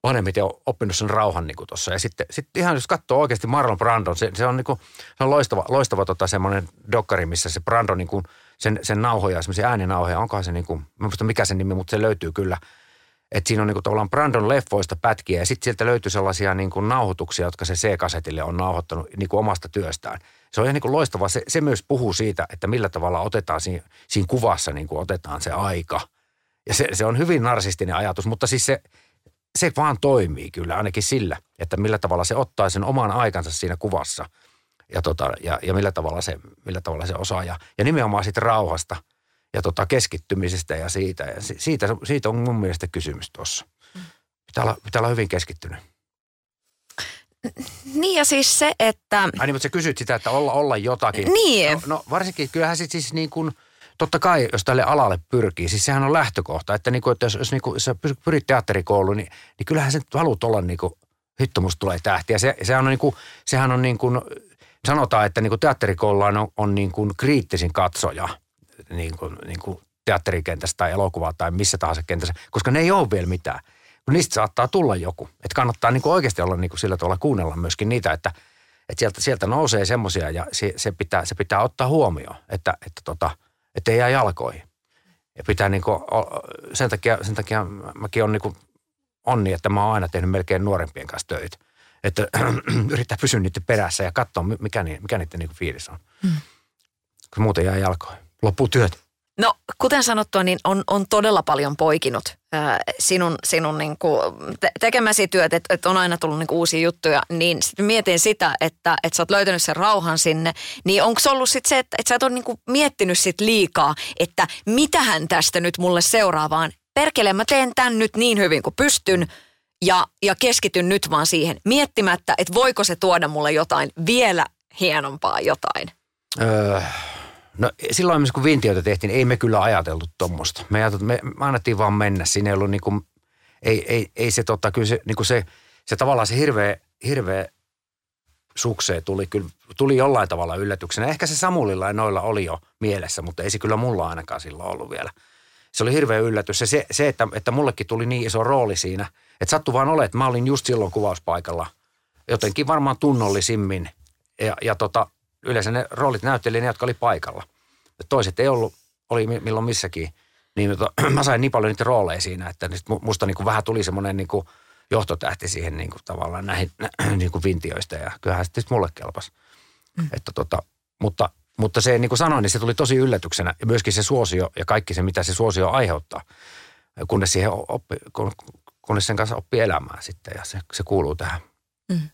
vanhemmiten on oppinut sen rauhan niin tuossa. Ja sitten, sitten ihan jos katsoo oikeasti Marlon Brandon, se, se on, niin kuin, se on loistava, loistava tota, semmoinen dokkari, missä se Brandon niin kuin, sen, sen nauhoja, semmoisia ääninauhoja, onkohan se niin kuin, mä muista mikä sen nimi, mutta se löytyy kyllä. Että siinä on niin kuin, tavallaan Brandon leffoista pätkiä ja sitten sieltä löytyy sellaisia niin kuin nauhoituksia, jotka se C-kasetille on nauhoittanut niin kuin omasta työstään. Se on ihan niin kuin loistava. Se, se myös puhuu siitä, että millä tavalla otetaan siinä, siinä kuvassa niin kuin otetaan se aika. Ja se, se on hyvin narsistinen ajatus, mutta siis se, se vaan toimii kyllä ainakin sillä, että millä tavalla se ottaa sen oman aikansa siinä kuvassa ja, tota, ja, ja millä, tavalla se, millä tavalla se osaa. Ja, ja nimenomaan siitä rauhasta ja tota keskittymisestä ja siitä. Ja siitä, siitä on mun mielestä kysymys tuossa. Pitää olla, pitää olla hyvin keskittynyt. Niin ja siis se, että... Ai niin, mutta sä kysyt sitä, että olla, olla jotakin. Niin. No, no varsinkin, kyllähän sit siis niin kuin – totta kai, jos tälle alalle pyrkii, siis sehän on lähtökohta, että, niin kuin, että jos, jos niin kuin, sä pyrit teatterikouluun, niin, niin kyllähän sä haluat olla niin kuin, hitto musta tulee tähti. Ja se, sehän on niin kuin, sehän on niin kuin, sanotaan, että niin teatterikoululla on, on niin kuin kriittisin katsoja niin kuin, niin kuin teatterikentässä tai elokuvaa tai missä tahansa kentässä, koska ne ei ole vielä mitään. kun niistä saattaa tulla joku. Että kannattaa niin kuin oikeasti olla niin kuin sillä tavalla kuunnella myöskin niitä, että, että sieltä, sieltä nousee semmoisia ja se, se, pitää, se pitää ottaa huomioon, että, että, tota, että ei jää jalkoihin. Ja pitää niin kuin, sen, takia, sen takia mäkin on niin kuin onni, että mä oon aina tehnyt melkein nuorempien kanssa töitä. Että yrittää pysyä niiden perässä ja katsoa, mikä, mikä niiden niin fiilis on. Hmm. Kun muuten jää jalkoihin. Loppuu työt. No, kuten sanottua, niin on, on todella paljon poikinut ää, sinun, sinun niin kuin te- tekemäsi työt, että et on aina tullut niin kuin uusia juttuja, niin sit mietin sitä, että et sä oot löytänyt sen rauhan sinne, niin onko se ollut sitten se, että et sä et ole niin kuin miettinyt sit liikaa, että mitähän tästä nyt mulle seuraa, vaan perkele mä teen tämän nyt niin hyvin kuin pystyn ja, ja keskityn nyt vaan siihen miettimättä, että voiko se tuoda mulle jotain vielä hienompaa jotain. Öö, No silloin kun vintiöitä tehtiin, ei me kyllä ajateltu tuommoista. Me, me, me annettiin vaan mennä. Siinä ei ollut niin kuin, ei, ei, ei se tota, kyllä se, niin kuin se, se tavallaan se hirveä, hirveä sukseen tuli, kyllä, tuli jollain tavalla yllätyksenä. Ehkä se Samulilla ja noilla oli jo mielessä, mutta ei se kyllä mulla ainakaan silloin ollut vielä. Se oli hirveä yllätys. Se, se, että, että mullekin tuli niin iso rooli siinä, että sattui vaan ole, että mä olin just silloin kuvauspaikalla jotenkin varmaan tunnollisimmin. Ja, ja tota, yleensä ne roolit näytteli ne, jotka oli paikalla. Ja toiset ei ollut, oli milloin missäkin. Niin tota, mä sain niin paljon niitä rooleja siinä, että musta niin kuin vähän tuli semmoinen niin kuin johtotähti siihen niin kuin tavallaan näihin niin kuin vintioista ja kyllähän sitten mulle kelpas. Mm. Että tota, mutta, mutta se niin kuin sanoin, niin se tuli tosi yllätyksenä ja myöskin se suosio ja kaikki se, mitä se suosio aiheuttaa, kunnes, siihen oppi, kunnes sen kanssa oppii elämään sitten ja se, se kuuluu tähän. Mm.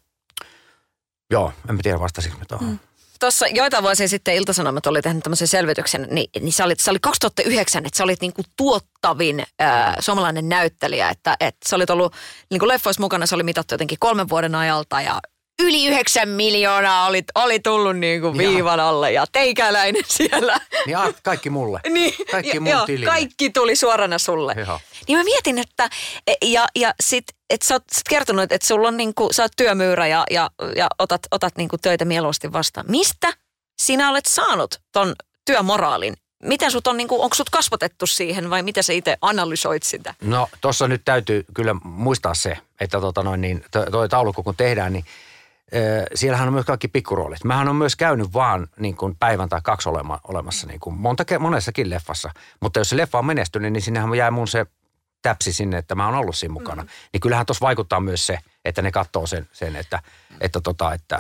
Joo, en tiedä vastasinko me tuohon. Mm. Tuossa joitain vuosia sitten Ilta-Sanomat oli tehnyt tämmöisen selvityksen, niin, niin sä olit 2009, että sä olit niinku tuottavin ää, suomalainen näyttelijä, että, että sä olit ollut niinku leffoissa mukana, se oli mitattu jotenkin kolmen vuoden ajalta ja yli yhdeksän miljoonaa oli, oli tullut niin kuin viivan alle ja teikäläinen siellä. Niin kaikki mulle. niin, kaikki mun joo, kaikki tuli suorana sulle. Joo. Niin mä mietin, että e, ja, ja sit, et sä oot sit kertonut, että sulla on niin kuin, sä oot työmyyrä ja, ja, ja otat, otat niin kuin töitä mieluusti vastaan. Mistä sinä olet saanut ton työmoraalin? Miten sut on, niin kuin, onko sut kasvatettu siihen vai miten sä itse analysoit sitä? No tuossa nyt täytyy kyllä muistaa se, että tota noin, niin, toi taulukko kun tehdään, niin siellähän on myös kaikki pikkuroolit. Mähän on myös käynyt vaan niin kuin päivän tai kaksi olema, olemassa niin kuin monta, monessakin leffassa. Mutta jos se leffa on menestynyt, niin sinnehän jää mun se täpsi sinne, että mä oon ollut siinä mukana. Mm. Niin kyllähän tuossa vaikuttaa myös se, että ne katsoo sen, sen että, että, tota, että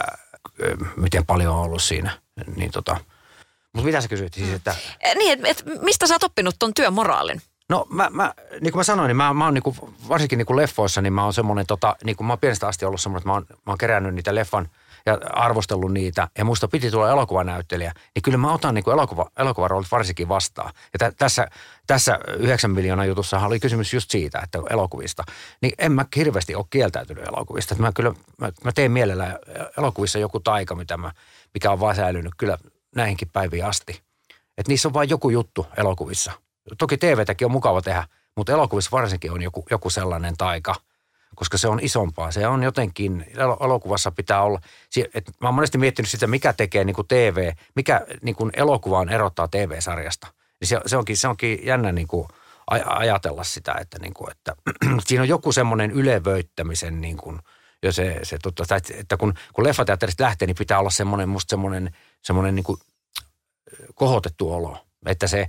miten paljon on ollut siinä. Niin tota, mutta mitä sä kysyit siis, että... Niin, että et, mistä sä oot oppinut ton työmoraalin? No mä, mä, niin kuin mä sanoin, niin mä, mä oon niin kuin, varsinkin niin kuin leffoissa, niin mä oon semmoinen, tota, niin kuin mä oon pienestä asti ollut semmoinen, että mä oon, mä oon kerännyt niitä leffan ja arvostellut niitä. Ja musta piti tulla elokuvanäyttelijä. Niin kyllä mä otan niin elokuva, elokuvaroolit varsinkin vastaan. Ja t- tässä, tässä 9 miljoonaa jutussa oli kysymys just siitä, että elokuvista. Niin en mä hirveästi ole kieltäytynyt elokuvista. Että mä kyllä, mä, mä teen mielellä elokuvissa joku taika, mitä mä, mikä on vaan säilynyt kyllä näihinkin päiviin asti. Että niissä on vain joku juttu elokuvissa – Toki TVtäkin on mukava tehdä, mutta elokuvissa varsinkin on joku, joku sellainen taika, koska se on isompaa. Se on jotenkin, elokuvassa pitää olla, että mä oon monesti miettinyt sitä, mikä tekee niin kuin TV, mikä niin kuin elokuvaan erottaa TV-sarjasta. Niin se, se, onkin, se onkin jännä niin kuin ajatella sitä, että, niin kuin, että siinä on joku semmoinen ylevöittämisen niin kuin, ja se, se totta, että kun, kun leffateatterista lähtee, niin pitää olla semmoinen, musta semmoinen, semmoinen niin kuin kohotettu olo. Että se,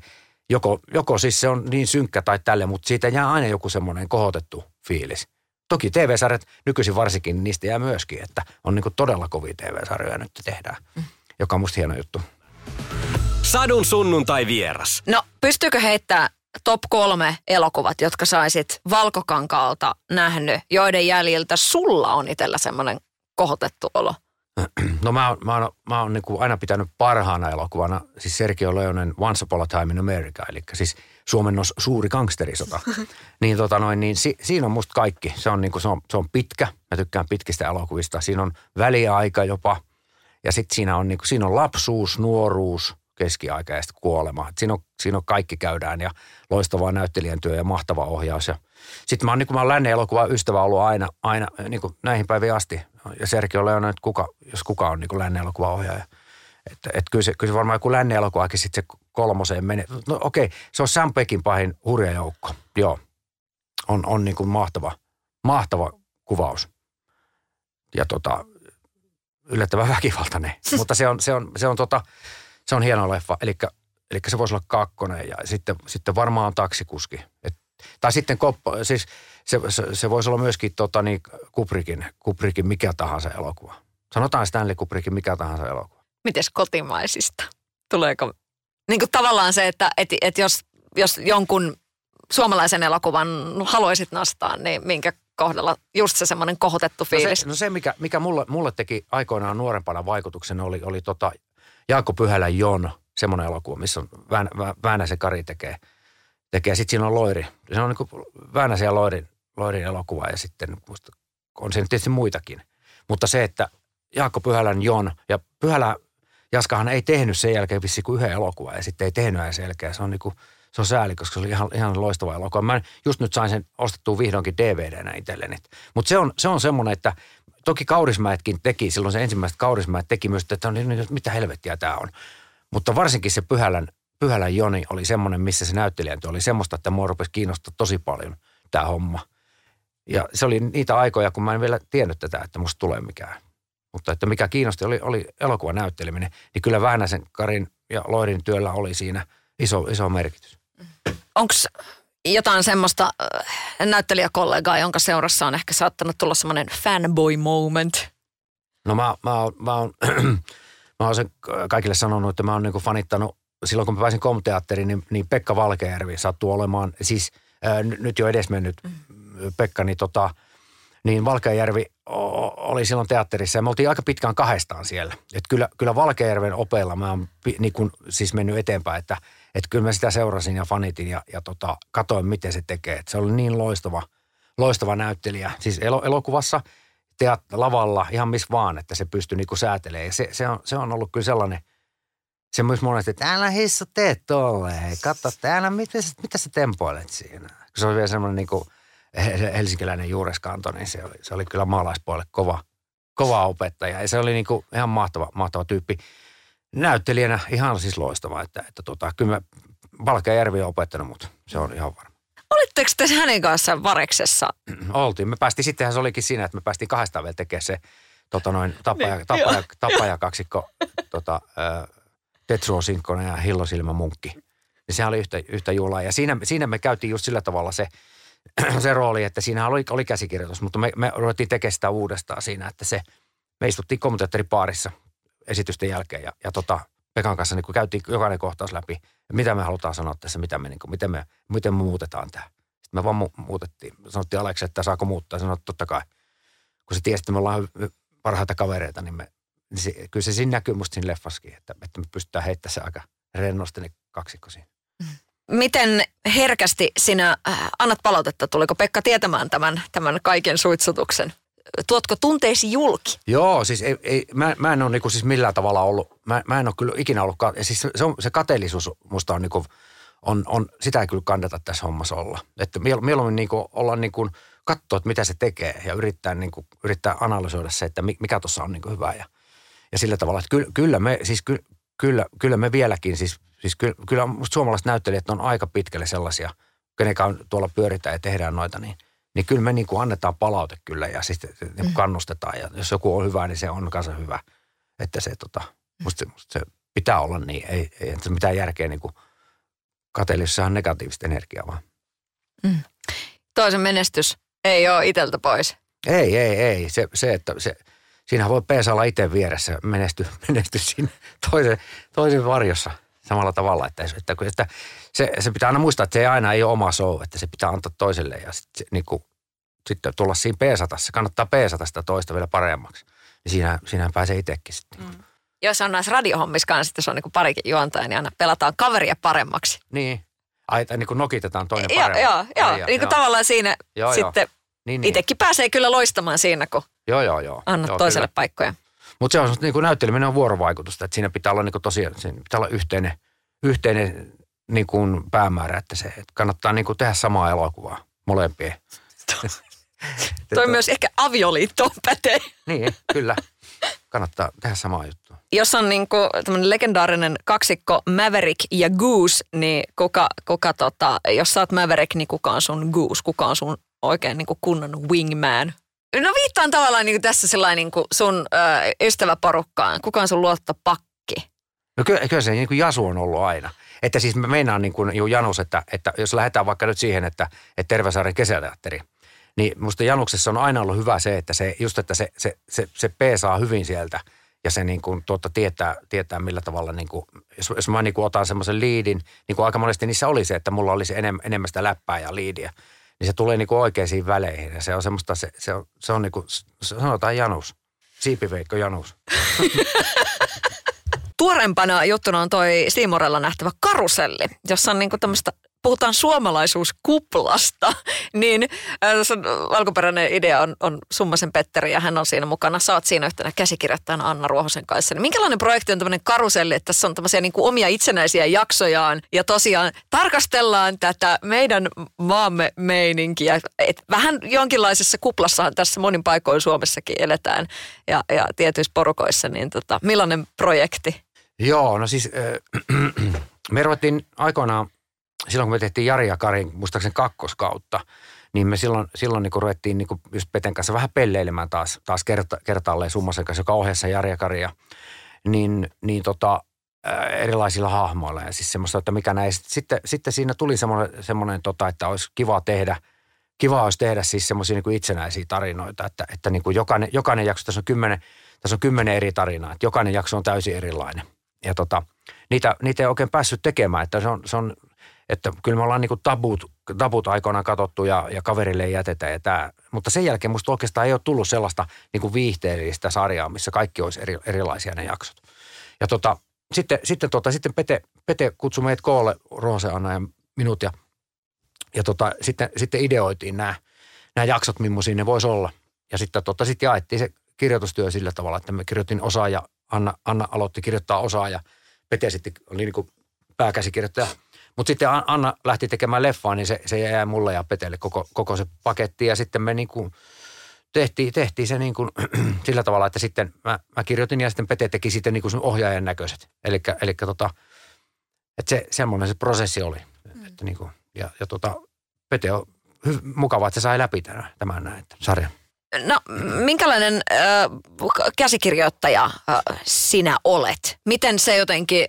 joko, joko siis se on niin synkkä tai tälle, mutta siitä jää aina joku semmoinen kohotettu fiilis. Toki TV-sarjat nykyisin varsinkin, niin niistä jää myöskin, että on niin todella kovia TV-sarjoja nyt tehdään, mm. joka on musta hieno juttu. Sadun sunnuntai vieras. No, pystyykö heittää top kolme elokuvat, jotka saisit Valkokankaalta nähnyt, joiden jäljiltä sulla on itsellä semmoinen kohotettu olo? No mä oon, mä oon, mä oon niin kuin aina pitänyt parhaana elokuvana siis Sergio Leonen Once Upon a Time in America, eli siis Suomennos suuri gangsterisota. niin tota noin, niin si, siinä on musta kaikki. Se on, niin kuin, se, on, se on pitkä, mä tykkään pitkistä elokuvista. Siinä on väliaika jopa, ja sitten siinä on, niin kuin, siinä on lapsuus, nuoruus, keskiaika ja sitten kuolema. Et siinä, on, siinä on kaikki käydään ja loistavaa näyttelijän työ ja mahtava ohjaus. Sitten mä oon, niin kuin mä oon lännen elokuva ystävä ollut aina, aina niin kuin näihin päiviin asti ja Sergio Leone, että kuka, jos kuka on niin kuin lännen elokuvaohjaaja. Että et kyllä, se, kyllä se varmaan joku lännen elokuvakin sitten se kolmoseen menee. No okei, okay, se on Sam Peckin pahin hurja joukko. Joo, on, on niin kuin mahtava, mahtava kuvaus. Ja tota, yllättävän väkivaltainen. Mutta se on, se on, se on, tota, se on hieno leffa. Eli, eli se voisi olla kakkonen ja sitten, sitten varmaan taksikuski. Et, tai sitten koppa, siis se, se, se voisi olla myöskin tota, niin, Kubrickin, Kubrickin mikä tahansa elokuva. Sanotaan Stanley Kubrickin mikä tahansa elokuva. Mites kotimaisista? Tuleeko niin kuin tavallaan se, että et, et jos, jos jonkun suomalaisen elokuvan haluaisit nostaa, niin minkä kohdalla just se semmoinen kohotettu fiilis? No se, no se mikä, mikä mulle, mulle teki aikoinaan nuorempana vaikutuksen, oli, oli tota Jaakko Pyhälän Jon, semmoinen elokuva, missä on Väänä, Väänäsen Kari tekee. tekee. Sitten siinä on Loiri. Se on niin kuin Väänäsen ja Loirin, Loirin elokuva ja sitten musta on siinä tietysti muitakin. Mutta se, että Jaakko Pyhälän Jon ja Pyhälä Jaskahan ei tehnyt sen jälkeen vissi kuin yhden elokuvan ja sitten ei tehnyt sen jälkeen. Se on niin kuin, se on sääli, koska se oli ihan, ihan loistava elokuva. Mä just nyt sain sen ostettua vihdoinkin DVDnä itselleni. Mutta se on, se on semmoinen, että toki Kaurismäetkin teki, silloin se ensimmäiset Kaurismäet teki myös, että on, niin, mitä helvettiä tämä on. Mutta varsinkin se Pyhälän, Pyhälän Joni oli semmoinen, missä se näyttelijäntä oli semmoista, että mua rupesi kiinnostaa tosi paljon tämä homma. Ja se oli niitä aikoja, kun mä en vielä tiennyt tätä, että musta tulee mikään mutta että mikä kiinnosti oli, oli elokuvan näytteleminen, niin kyllä Väänäsen Karin ja Loirin työllä oli siinä iso, iso merkitys. Onko jotain semmoista äh, näyttelijäkollegaa, jonka seurassa on ehkä saattanut tulla semmoinen fanboy moment? No mä, mä, oon, mä, oon, mä oon sen kaikille sanonut, että mä oon niinku fanittanut, silloin kun mä pääsin komteatteriin, niin, niin Pekka Valkeajärvi sattuu olemaan, siis ää, nyt jo edesmennyt mm. Pekka, niin tota, niin Valkeajärvi oli silloin teatterissa ja me oltiin aika pitkään kahdestaan siellä. Et kyllä, kyllä Valkeajärven opeilla mä oon niin kun, siis mennyt eteenpäin, että et kyllä mä sitä seurasin ja fanitin ja, ja tota, katoin, miten se tekee. Et se oli niin loistava, loistava näyttelijä. Siis el, elokuvassa, teat, lavalla, ihan missä vaan, että se pystyi niinku säätelemään. Se, se, on, se on ollut kyllä sellainen, se myös monesti, että älä hissa tee tolleen. Katso, älä, mitä, mitä sä tempoilet siinä. Se on vielä semmoinen niinku – helsinkiläinen juureskanto, niin se oli, se oli kyllä maalaispuolelle kova, kova opettaja. Ja se oli niin kuin ihan mahtava, mahtava tyyppi. Näyttelijänä ihan siis loistava, että, että tota, kyllä mä Valkeajärvi on opettanut, mutta se on ihan varma. Olitteko te hänen kanssaan Vareksessa? Oltiin. Me päästiin, sittenhän se olikin siinä, että me päästiin kahdestaan vielä tekemään se tota noin, tapaja, niin, tapaja, tapaja kaksikko, tota, äh, Tetsuo Sinkkonen ja Hillo Silmä Munkki. Ja sehän oli yhtä, yhtä juhlaa. Ja siinä, siinä me käytiin just sillä tavalla se, se rooli, että siinä oli, oli käsikirjoitus, mutta me, me ruvettiin tekemään sitä uudestaan siinä, että se, me istuttiin kommentaattoripaarissa esitysten jälkeen ja, ja tota, Pekan kanssa niin kun käytiin jokainen kohtaus läpi, mitä me halutaan sanoa tässä, mitä me, niin kuin, miten, me, miten me muutetaan tämä. Sitten me vaan mu- muutettiin. Sanottiin Aleksi, että saako muuttaa. Sanoin, että totta kai. Kun se tiesi, että me ollaan parhaita kavereita, niin, me, niin se, kyllä se siinä näkyy musta siinä leffaskin, että, että me pystytään heittämään se aika rennosti ne kaksikko siinä. Miten herkästi sinä äh, annat palautetta? Tuliko Pekka tietämään tämän, tämän kaiken suitsutuksen? Tuotko tunteisi julki? Joo, siis ei, ei, mä, mä en ole niinku siis millään tavalla ollut, mä, mä en ole kyllä ikinä ollut, siis se, on, se kateellisuus musta on niinku, on, on, sitä ei kyllä kannata tässä hommassa olla. Että mieluummin niinku olla niinku, katsoa, että mitä se tekee ja yrittää, niinku, yrittää analysoida se, että mikä tuossa on niinku hyvä ja, ja sillä tavalla, että kyllä, kyllä me, siis ky, kyllä, kyllä me vieläkin siis Siis kyllä, kyllä musta suomalaiset näyttelijät on aika pitkälle sellaisia, kenenkään tuolla pyöritään ja tehdään noita, niin, niin kyllä me niin kuin annetaan palaute kyllä ja sitten niin mm. kannustetaan. Ja jos joku on hyvä, niin se on kanssa hyvä. Että se, tota, musta, musta se pitää olla niin. Ei, ei se mitään järkeä niin kuin on negatiivista energiaa vaan. Mm. Toisen menestys ei ole iteltä pois. Ei, ei, ei. Se, se että se, siinähän voi peesalla itse vieressä menesty, menesty siinä toisen, toisen varjossa – samalla tavalla. Että, että, että se, se, pitää aina muistaa, että se ei aina ei ole oma show, että se pitää antaa toiselle ja sit, niin kuin, sitten tulla siinä peesata. Se kannattaa peesata sitä toista vielä paremmaksi. Niin siinä, siinä pääsee itsekin sitten. Mm. Jos on näissä radiohommissa kanssa, sitten se on niin kuin parikin juontaja, niin aina pelataan kaveria paremmaksi. Niin. Ai, niin kuin nokitetaan toinen paremmaksi. Joo, joo, joo. Niin kuin tavallaan siinä joo, sitten joo. Niin, niin. itsekin pääsee kyllä loistamaan siinä, kun joo, joo, joo. annat joo, toiselle kyllä. paikkoja. Mutta se on niin kuin näytteleminen on vuorovaikutusta, että siinä pitää olla niin kuin tosiaan, siinä pitää olla yhteinen – yhteinen niin kuin päämäärä, että se että kannattaa niin kuin tehdä samaa elokuvaa molempien. Toi myös ehkä avioliitto pätee. Niin, kyllä. Kannattaa tehdä samaa juttua. Jos on niin kuin legendaarinen kaksikko Maverick ja Goose, niin kuka, kuka tota, jos sä oot Maverick, niin kuka on sun Goose? Kuka on sun oikein niin kuin kunnon wingman. No viittaan tavallaan niin kuin tässä sellainen niin kuin sun ö, ystäväporukkaan. Kuka on sun luottopakki? No kyllä, kyllä se niin kuin Jasu on ollut aina. Että siis mä meinaan niin kuin Janus, että, että jos lähdetään vaikka nyt siihen, että, että Tervesaaren kesäteatteri, niin musta Januksessa on aina ollut hyvä se, että se, just että se, se, se, se P saa hyvin sieltä ja se niin kuin, tuota, tietää, tietää millä tavalla, niin kuin, jos, jos mä niin kuin otan semmoisen liidin, niin kuin aika monesti niissä oli se, että mulla olisi enemmän, enemmän sitä läppää ja liidiä, niin se tulee niin oikeisiin väleihin ja se on semmoista, se, se on, se on niin kuin, sanotaan Janus, siipiveikko Janus. Tuorempana juttuna on toi Siimorella nähtävä karuselli, jossa on niinku tämmöistä puhutaan suomalaisuuskuplasta, niin äh, alkuperäinen idea on, on Summasen Petteri ja hän on siinä mukana. Oot siinä yhtenä käsikirjoittajana Anna Ruohosen kanssa. Niin minkälainen projekti on tämmöinen karuselli, että tässä on tämmöisiä niin kuin omia itsenäisiä jaksojaan ja tosiaan tarkastellaan tätä meidän maamme meininkiä. Et vähän jonkinlaisessa kuplassahan tässä monin paikoin Suomessakin eletään ja, ja tietyissä porukoissa, niin tota, millainen projekti? Joo, no siis äh, me ruvettiin aikoinaan silloin kun me tehtiin Jari ja Karin, muistaakseni kakkoskautta, niin me silloin, silloin niin ruvettiin niin just Peten kanssa vähän pelleilemään taas, taas kerta, kertaalleen Summasen kanssa, joka ohjassa Jari ja Karia, niin, niin tota, erilaisilla hahmoilla ja siis semmoista, että mikä näin. Sitten, sitten siinä tuli semmoinen, semmoinen tota, että olisi kiva tehdä, kiva olisi tehdä siis semmoisia niin itsenäisiä tarinoita, että, että niin jokainen, jokainen jakso, tässä on, kymmenen, tässä on kymmenen eri tarinaa, että jokainen jakso on täysin erilainen. Ja tota, niitä, niitä ei oikein päässyt tekemään, että se on, se on että kyllä me ollaan niin kuin tabut, tabut aikoinaan katsottu ja, ja kaverille ei jätetä ja tämä. Mutta sen jälkeen musta oikeastaan ei ole tullut sellaista niin kuin viihteellistä sarjaa, missä kaikki olisi eri, erilaisia ne jaksot. Ja tota, sitten, sitten, tota, sitten Pete, Pete kutsui meidät koolle, Roose, Anna ja minut ja, ja tota, sitten, sitten ideoitiin nämä, nämä jaksot, millaisia ne voisi olla. Ja sitten, tota, sitten jaettiin se kirjoitustyö sillä tavalla, että me kirjoitin osaa ja Anna, Anna aloitti kirjoittaa osaa ja Pete sitten oli niin kuin pääkäsikirjoittaja – mutta sitten Anna lähti tekemään leffaa, niin se, se jäi mulle ja Petelle koko, koko se paketti. Ja sitten me niin kuin tehtiin, tehtiin se niin kuin sillä tavalla, että sitten mä, mä kirjoitin ja sitten Pete teki sitten niin kuin ohjaajan näköiset. Eli tota, että se, semmoinen se prosessi oli. Mm. Että niin kuin, ja, ja tota, Pete on hy, mukava, että se sai läpi tämän, tämän näin, sarjan. No, minkälainen äh, käsikirjoittaja äh, sinä olet? Miten se jotenkin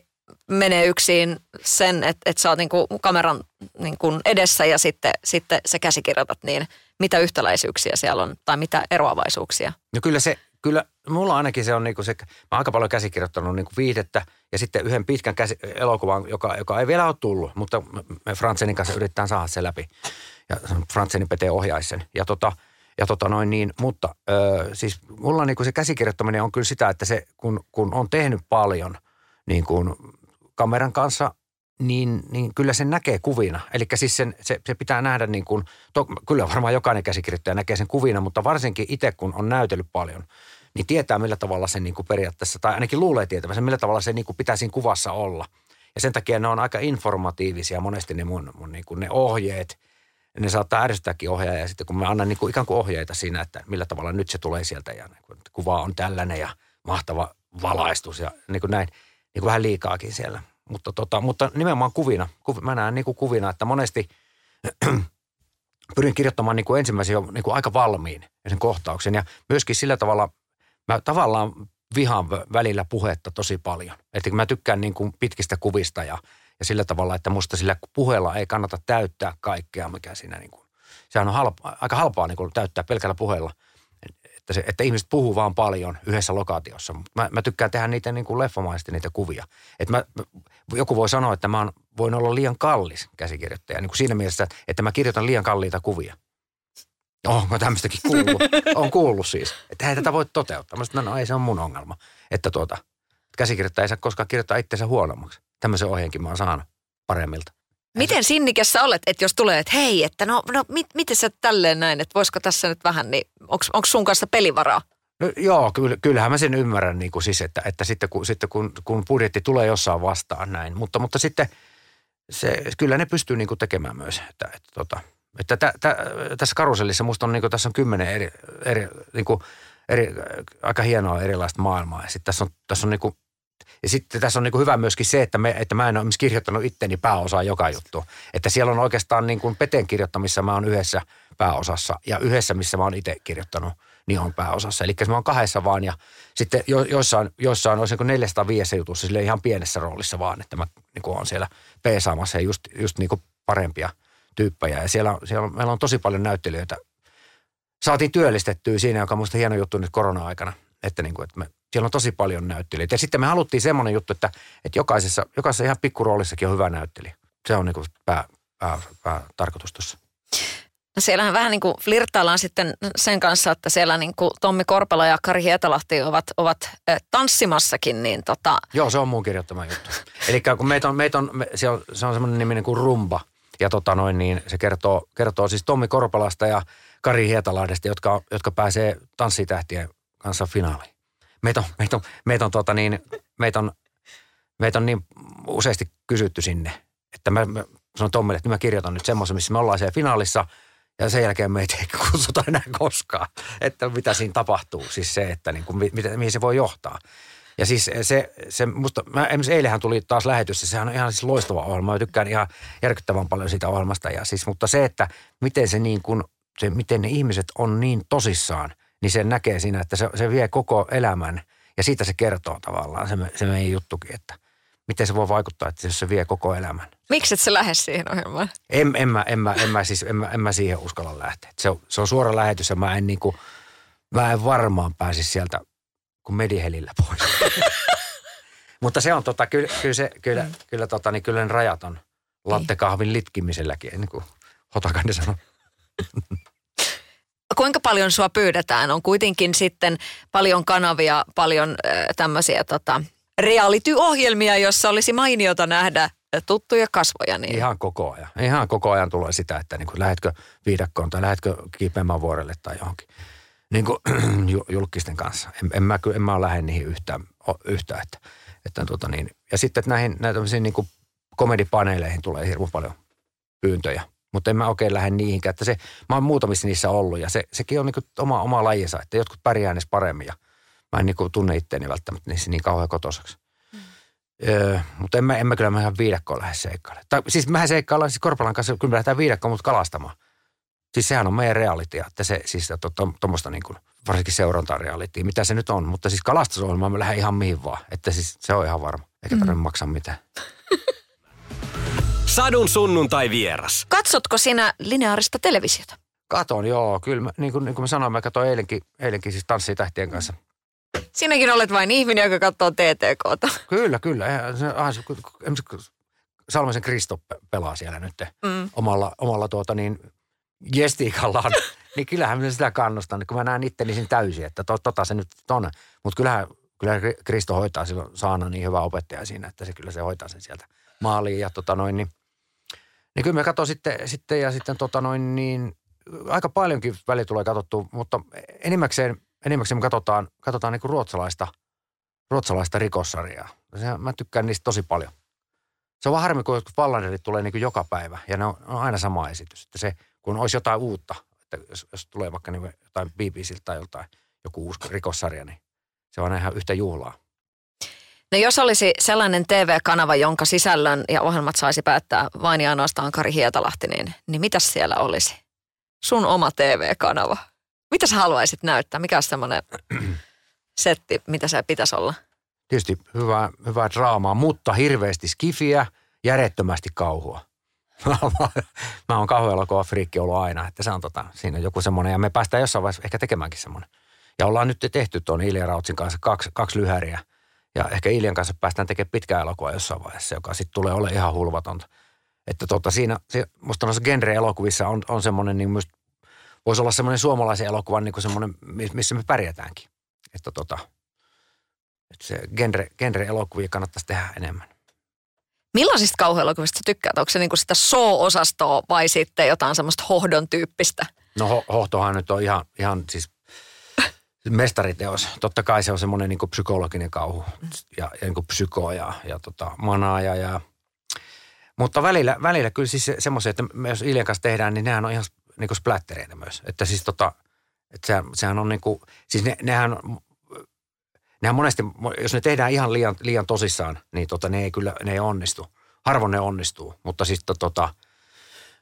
menee yksin sen, että, että sä oot niin kuin kameran niin kuin edessä ja sitten, sitten sä käsikirjoitat, niin mitä yhtäläisyyksiä siellä on tai mitä eroavaisuuksia? No kyllä se, kyllä mulla ainakin se on niin kuin se, mä oon aika paljon käsikirjoittanut niin kuin viihdettä ja sitten yhden pitkän käsi, elokuvan, joka, joka ei vielä ole tullut, mutta me Fransenin kanssa yritetään saada se läpi. Ja Fransenin Pete ohjaisi sen. Ja tota, ja tota noin niin, mutta ö, siis mulla niin kuin se käsikirjoittaminen on kyllä sitä, että se kun, kun on tehnyt paljon niin kuin kameran kanssa, niin, niin kyllä sen näkee kuvina. Eli siis sen, se, se pitää nähdä niin kuin, to, kyllä varmaan jokainen käsikirjoittaja näkee sen kuvina, mutta varsinkin itse kun on näytellyt paljon, niin tietää millä tavalla se niin kuin periaatteessa, tai ainakin luulee tietävänsä, millä tavalla se niin kuin pitää siinä kuvassa olla. Ja sen takia ne on aika informatiivisia monesti ne mun, mun niin kuin ne ohjeet. Ne saattaa ärsyttääkin ohjaaja sitten kun mä annan niin kuin ikään kuin ohjeita siinä, että millä tavalla nyt se tulee sieltä ja niin kuin, kuva on tällainen ja mahtava valaistus ja niin kuin näin – niin kuin vähän liikaakin siellä. Mutta, tota, mutta nimenomaan kuvina. Kuv, mä näen niin kuin kuvina, että monesti pyrin kirjoittamaan niin kuin ensimmäisen jo niin kuin aika valmiin sen kohtauksen. Ja myöskin sillä tavalla, mä tavallaan vihaan välillä puhetta tosi paljon. Että mä tykkään niin kuin pitkistä kuvista ja, ja sillä tavalla, että musta sillä puheella ei kannata täyttää kaikkea, mikä siinä niin kuin, sehän on halpa, aika halpaa niin kuin täyttää pelkällä puheella – että, se, että ihmiset puhuu vaan paljon yhdessä lokaatiossa. Mä, mä tykkään tehdä niitä niin kuin leffamaisesti niitä kuvia. Että mä, joku voi sanoa, että mä voin olla liian kallis käsikirjoittaja. Niin kuin siinä mielessä, että mä kirjoitan liian kalliita kuvia. Onko tämmöistäkin kuullut? on kuullut siis. Että ei tätä voi toteuttaa. Mä sanoin, no ei se on mun ongelma. Että tuota, käsikirjoittaja ei saa koskaan kirjoittaa itseensä huonommaksi. Tämmöisen ohjeenkin mä oon saanut paremmilta. Miten sinnikäs sä olet, että jos tulee, että hei, että no, no mit, miten sä tälleen näin, että voisiko tässä nyt vähän, niin onko sun kanssa pelivaraa? No, joo, kyllä, kyllähän mä sen ymmärrän niin kuin siis, että, että sitten, kun, sitten kun, kun budjetti tulee jossain vastaan näin. Mutta, mutta sitten se, kyllä ne pystyy niin kuin tekemään myös. Että, että, tota, että tä, tä, tässä karusellissa musta on, niin kuin, tässä on kymmenen eri, eri, niin kuin, eri, aika hienoa erilaista maailmaa. Ja sitten tässä on, tässä on niin kuin ja sitten tässä on niin kuin hyvä myöskin se, että, me, että mä en ole kirjoittanut itteni pääosaa joka juttu. Että siellä on oikeastaan niin kuin Peten kirjoittamissa mä oon yhdessä pääosassa. Ja yhdessä, missä mä oon itse kirjoittanut, niin on pääosassa. Eli mä oon kahdessa vaan ja sitten jo, joissain, joissain olisi niin 405 jutussa sille ihan pienessä roolissa vaan, että mä niin kuin on siellä peesaamassa ja just, just niin kuin parempia tyyppejä. Ja siellä, siellä meillä on tosi paljon näyttelijöitä. Saatiin työllistettyä siinä, joka on musta hieno juttu nyt korona-aikana, että, niin kuin, että me, siellä on tosi paljon näyttelijöitä. Ja sitten me haluttiin semmoinen juttu, että, että jokaisessa, jokaisessa ihan pikkuroolissakin on hyvä näyttelijä. Se on niin kuin pää, pää, pää tarkoitus tuossa. No siellähän vähän niin kuin flirttaillaan sitten sen kanssa, että siellä niin kuin Tommi Korpela ja Kari Hietalahti ovat, ovat tanssimassakin, niin tota... Joo, se on mun kirjoittama juttu. Eli kun meitä on, meitä on me, se on, se on semmoinen nimi niin kuin Rumba, ja tota noin, niin se kertoo, kertoo siis Tommi Korpelasta ja Kari Hietalahdesta, jotka, jotka pääsee tanssitähtien kanssa finaaliin. Meitä on, meitä on, meitä on, tota niin, meitä on, meitä on niin useasti kysytty sinne, että mä, mä sanon Tommille, että mä kirjoitan nyt semmoisen, missä me ollaan siellä finaalissa – ja sen jälkeen meitä ei kutsuta enää koskaan, että mitä siinä tapahtuu. Siis se, että niin kuin, mihin se voi johtaa. Ja siis se, se musta, mä, esimerkiksi eilähän tuli taas lähetys, sehän on ihan siis loistava ohjelma. Mä tykkään ihan järkyttävän paljon siitä ohjelmasta. Ja siis, mutta se, että miten se niin kuin, se, miten ne ihmiset on niin tosissaan, niin se näkee siinä, että se, se vie koko elämän. Ja siitä se kertoo tavallaan, se, se meidän juttukin, että – miten se voi vaikuttaa, että jos se vie koko elämän. Miksi et sä lähde siihen ohjelmaan? En, en, mä, en, mä, en, mä, siis, en, mä, en mä siihen uskalla lähteä. Se on, se on suora lähetys ja mä en, niin kuin, mä en varmaan pääsisi sieltä kuin medihelillä pois. Mutta se on tota, kyllä, kyllä, se, kyllä, mm. kyllä, tota, niin kyllä ne rajat on lattekahvin litkimiselläkin, niin kuin Hotakainen sanoi. Kuinka paljon sua pyydetään? On kuitenkin sitten paljon kanavia, paljon äh, tämmöisiä tota, reality-ohjelmia, jossa olisi mainiota nähdä tuttuja kasvoja. Niin... Ihan koko ajan. Ihan koko ajan tulee sitä, että niin kuin, lähdetkö viidakkoon tai lähdetkö kiipeämään vuorelle tai johonkin niin kuin, julkisten kanssa. En, en, mä, en mä lähde niihin yhtään, yhtään että, että tuota niin. Ja sitten että näihin, näihin niin kuin komedipaneeleihin tulee hirveän paljon pyyntöjä. Mutta en mä oikein lähde niihinkään. Että se, mä oon muutamissa niissä ollut ja se, sekin on niin kuin oma, oma lajinsa, että jotkut pärjää edes paremmin ja – mä en niin kuin tunne itteeni välttämättä niissä niin kauhean kotosaksi. Mm. Öö, mutta en mä, en mä kyllä mä ihan viidakkoon lähde seikkailemaan. Tai, siis mehän seikkaillaan siis Korpalan kanssa, kyllä me lähdetään viidakkoon, mutta kalastamaan. Siis sehän on meidän realitia, että se siis tuommoista to, niin kuin, varsinkin seurantarealitia, mitä se nyt on. Mutta siis kalastusohjelmaan me lähden ihan mihin vaan, että siis se on ihan varma. Eikä mm. tarvitse maksaa mitään. Sadun sunnuntai vieras. Katsotko sinä lineaarista televisiota? Katon, joo. Kyllä, mä, niin, kuin, niin kuin mä sanoin, mä katsoin eilenkin, eilenkin siis Tanssitähtien kanssa – Sinäkin olet vain ihminen, joka katsoo TTKta. Kyllä, kyllä. Salmisen Kristo pelaa siellä nyt mm. omalla, omalla tuota niin, gestiikallaan. niin kyllähän minä sitä kannustan, kun mä näen itteni siinä täysin, että to, tota se nyt on. Mutta kyllähän, kyllähän Kristo hoitaa silloin Saana niin hyvä opettaja siinä, että se kyllä se hoitaa sen sieltä maaliin. Ja tota noin, niin, niin kyllä me katson sitten, sitten ja sitten tota noin niin, aika paljonkin väli tulee katsottua, mutta enimmäkseen – enimmäkseen me katsotaan, katsotaan niin ruotsalaista, ruotsalaista rikossarjaa. Mä tykkään niistä tosi paljon. Se on vaan harmi, kun jotkut Wallanderit tulee niin joka päivä ja ne on, on, aina sama esitys. Että se, kun olisi jotain uutta, että jos, jos tulee vaikka niin jotain BBCiltä tai joltain joku uusi rikossarja, niin se on ihan yhtä juhlaa. No jos olisi sellainen TV-kanava, jonka sisällön ja ohjelmat saisi päättää vain ja ainoastaan Kari Hietalahti, niin, niin mitäs siellä olisi? Sun oma TV-kanava. Mitä sä haluaisit näyttää? Mikä on semmoinen setti, mitä se pitäisi olla? Tietysti hyvää, hyvää draamaa, mutta hirveästi skifiä, järjettömästi kauhua. mä oon kauhuelokuva friikki ollut aina, että se on tota, siinä on joku semmoinen, ja me päästään jossain vaiheessa ehkä tekemäänkin semmoinen. Ja ollaan nyt tehty tuon Ilja Rautsin kanssa kaksi, kaksi lyhäriä, ja ehkä Iljan kanssa päästään tekemään pitkää elokuvaa jossain vaiheessa, joka sitten tulee ole ihan hulvatonta. Että tota, siinä, se, musta noissa genre-elokuvissa on, on semmoinen niin myös voisi olla semmoinen suomalaisen elokuvan niin semmoinen, missä me pärjätäänkin. Että tota, että se genre, genre-elokuvia kannattaisi tehdä enemmän. Millaisista kauhuelokuvista tykkäät? Onko se niin kuin sitä show-osastoa vai sitten jotain semmoista hohdon tyyppistä? No ho- hohtohan nyt on ihan, ihan siis mestariteos. Totta kai se on semmoinen niin psykologinen kauhu ja, ja niin psyko ja, ja tota, manaaja ja mutta välillä, välillä kyllä siis se, semmoisia, että me jos Iljan kanssa tehdään, niin nehän on ihan niin kuin splattereita myös. Että siis tota, että sehän, sehän on niin kuin, siis ne, nehän, nehän monesti, jos ne tehdään ihan liian, liian tosissaan, niin tota, ne ei kyllä, ne ei onnistu. Harvoin ne onnistuu, mutta siis tota,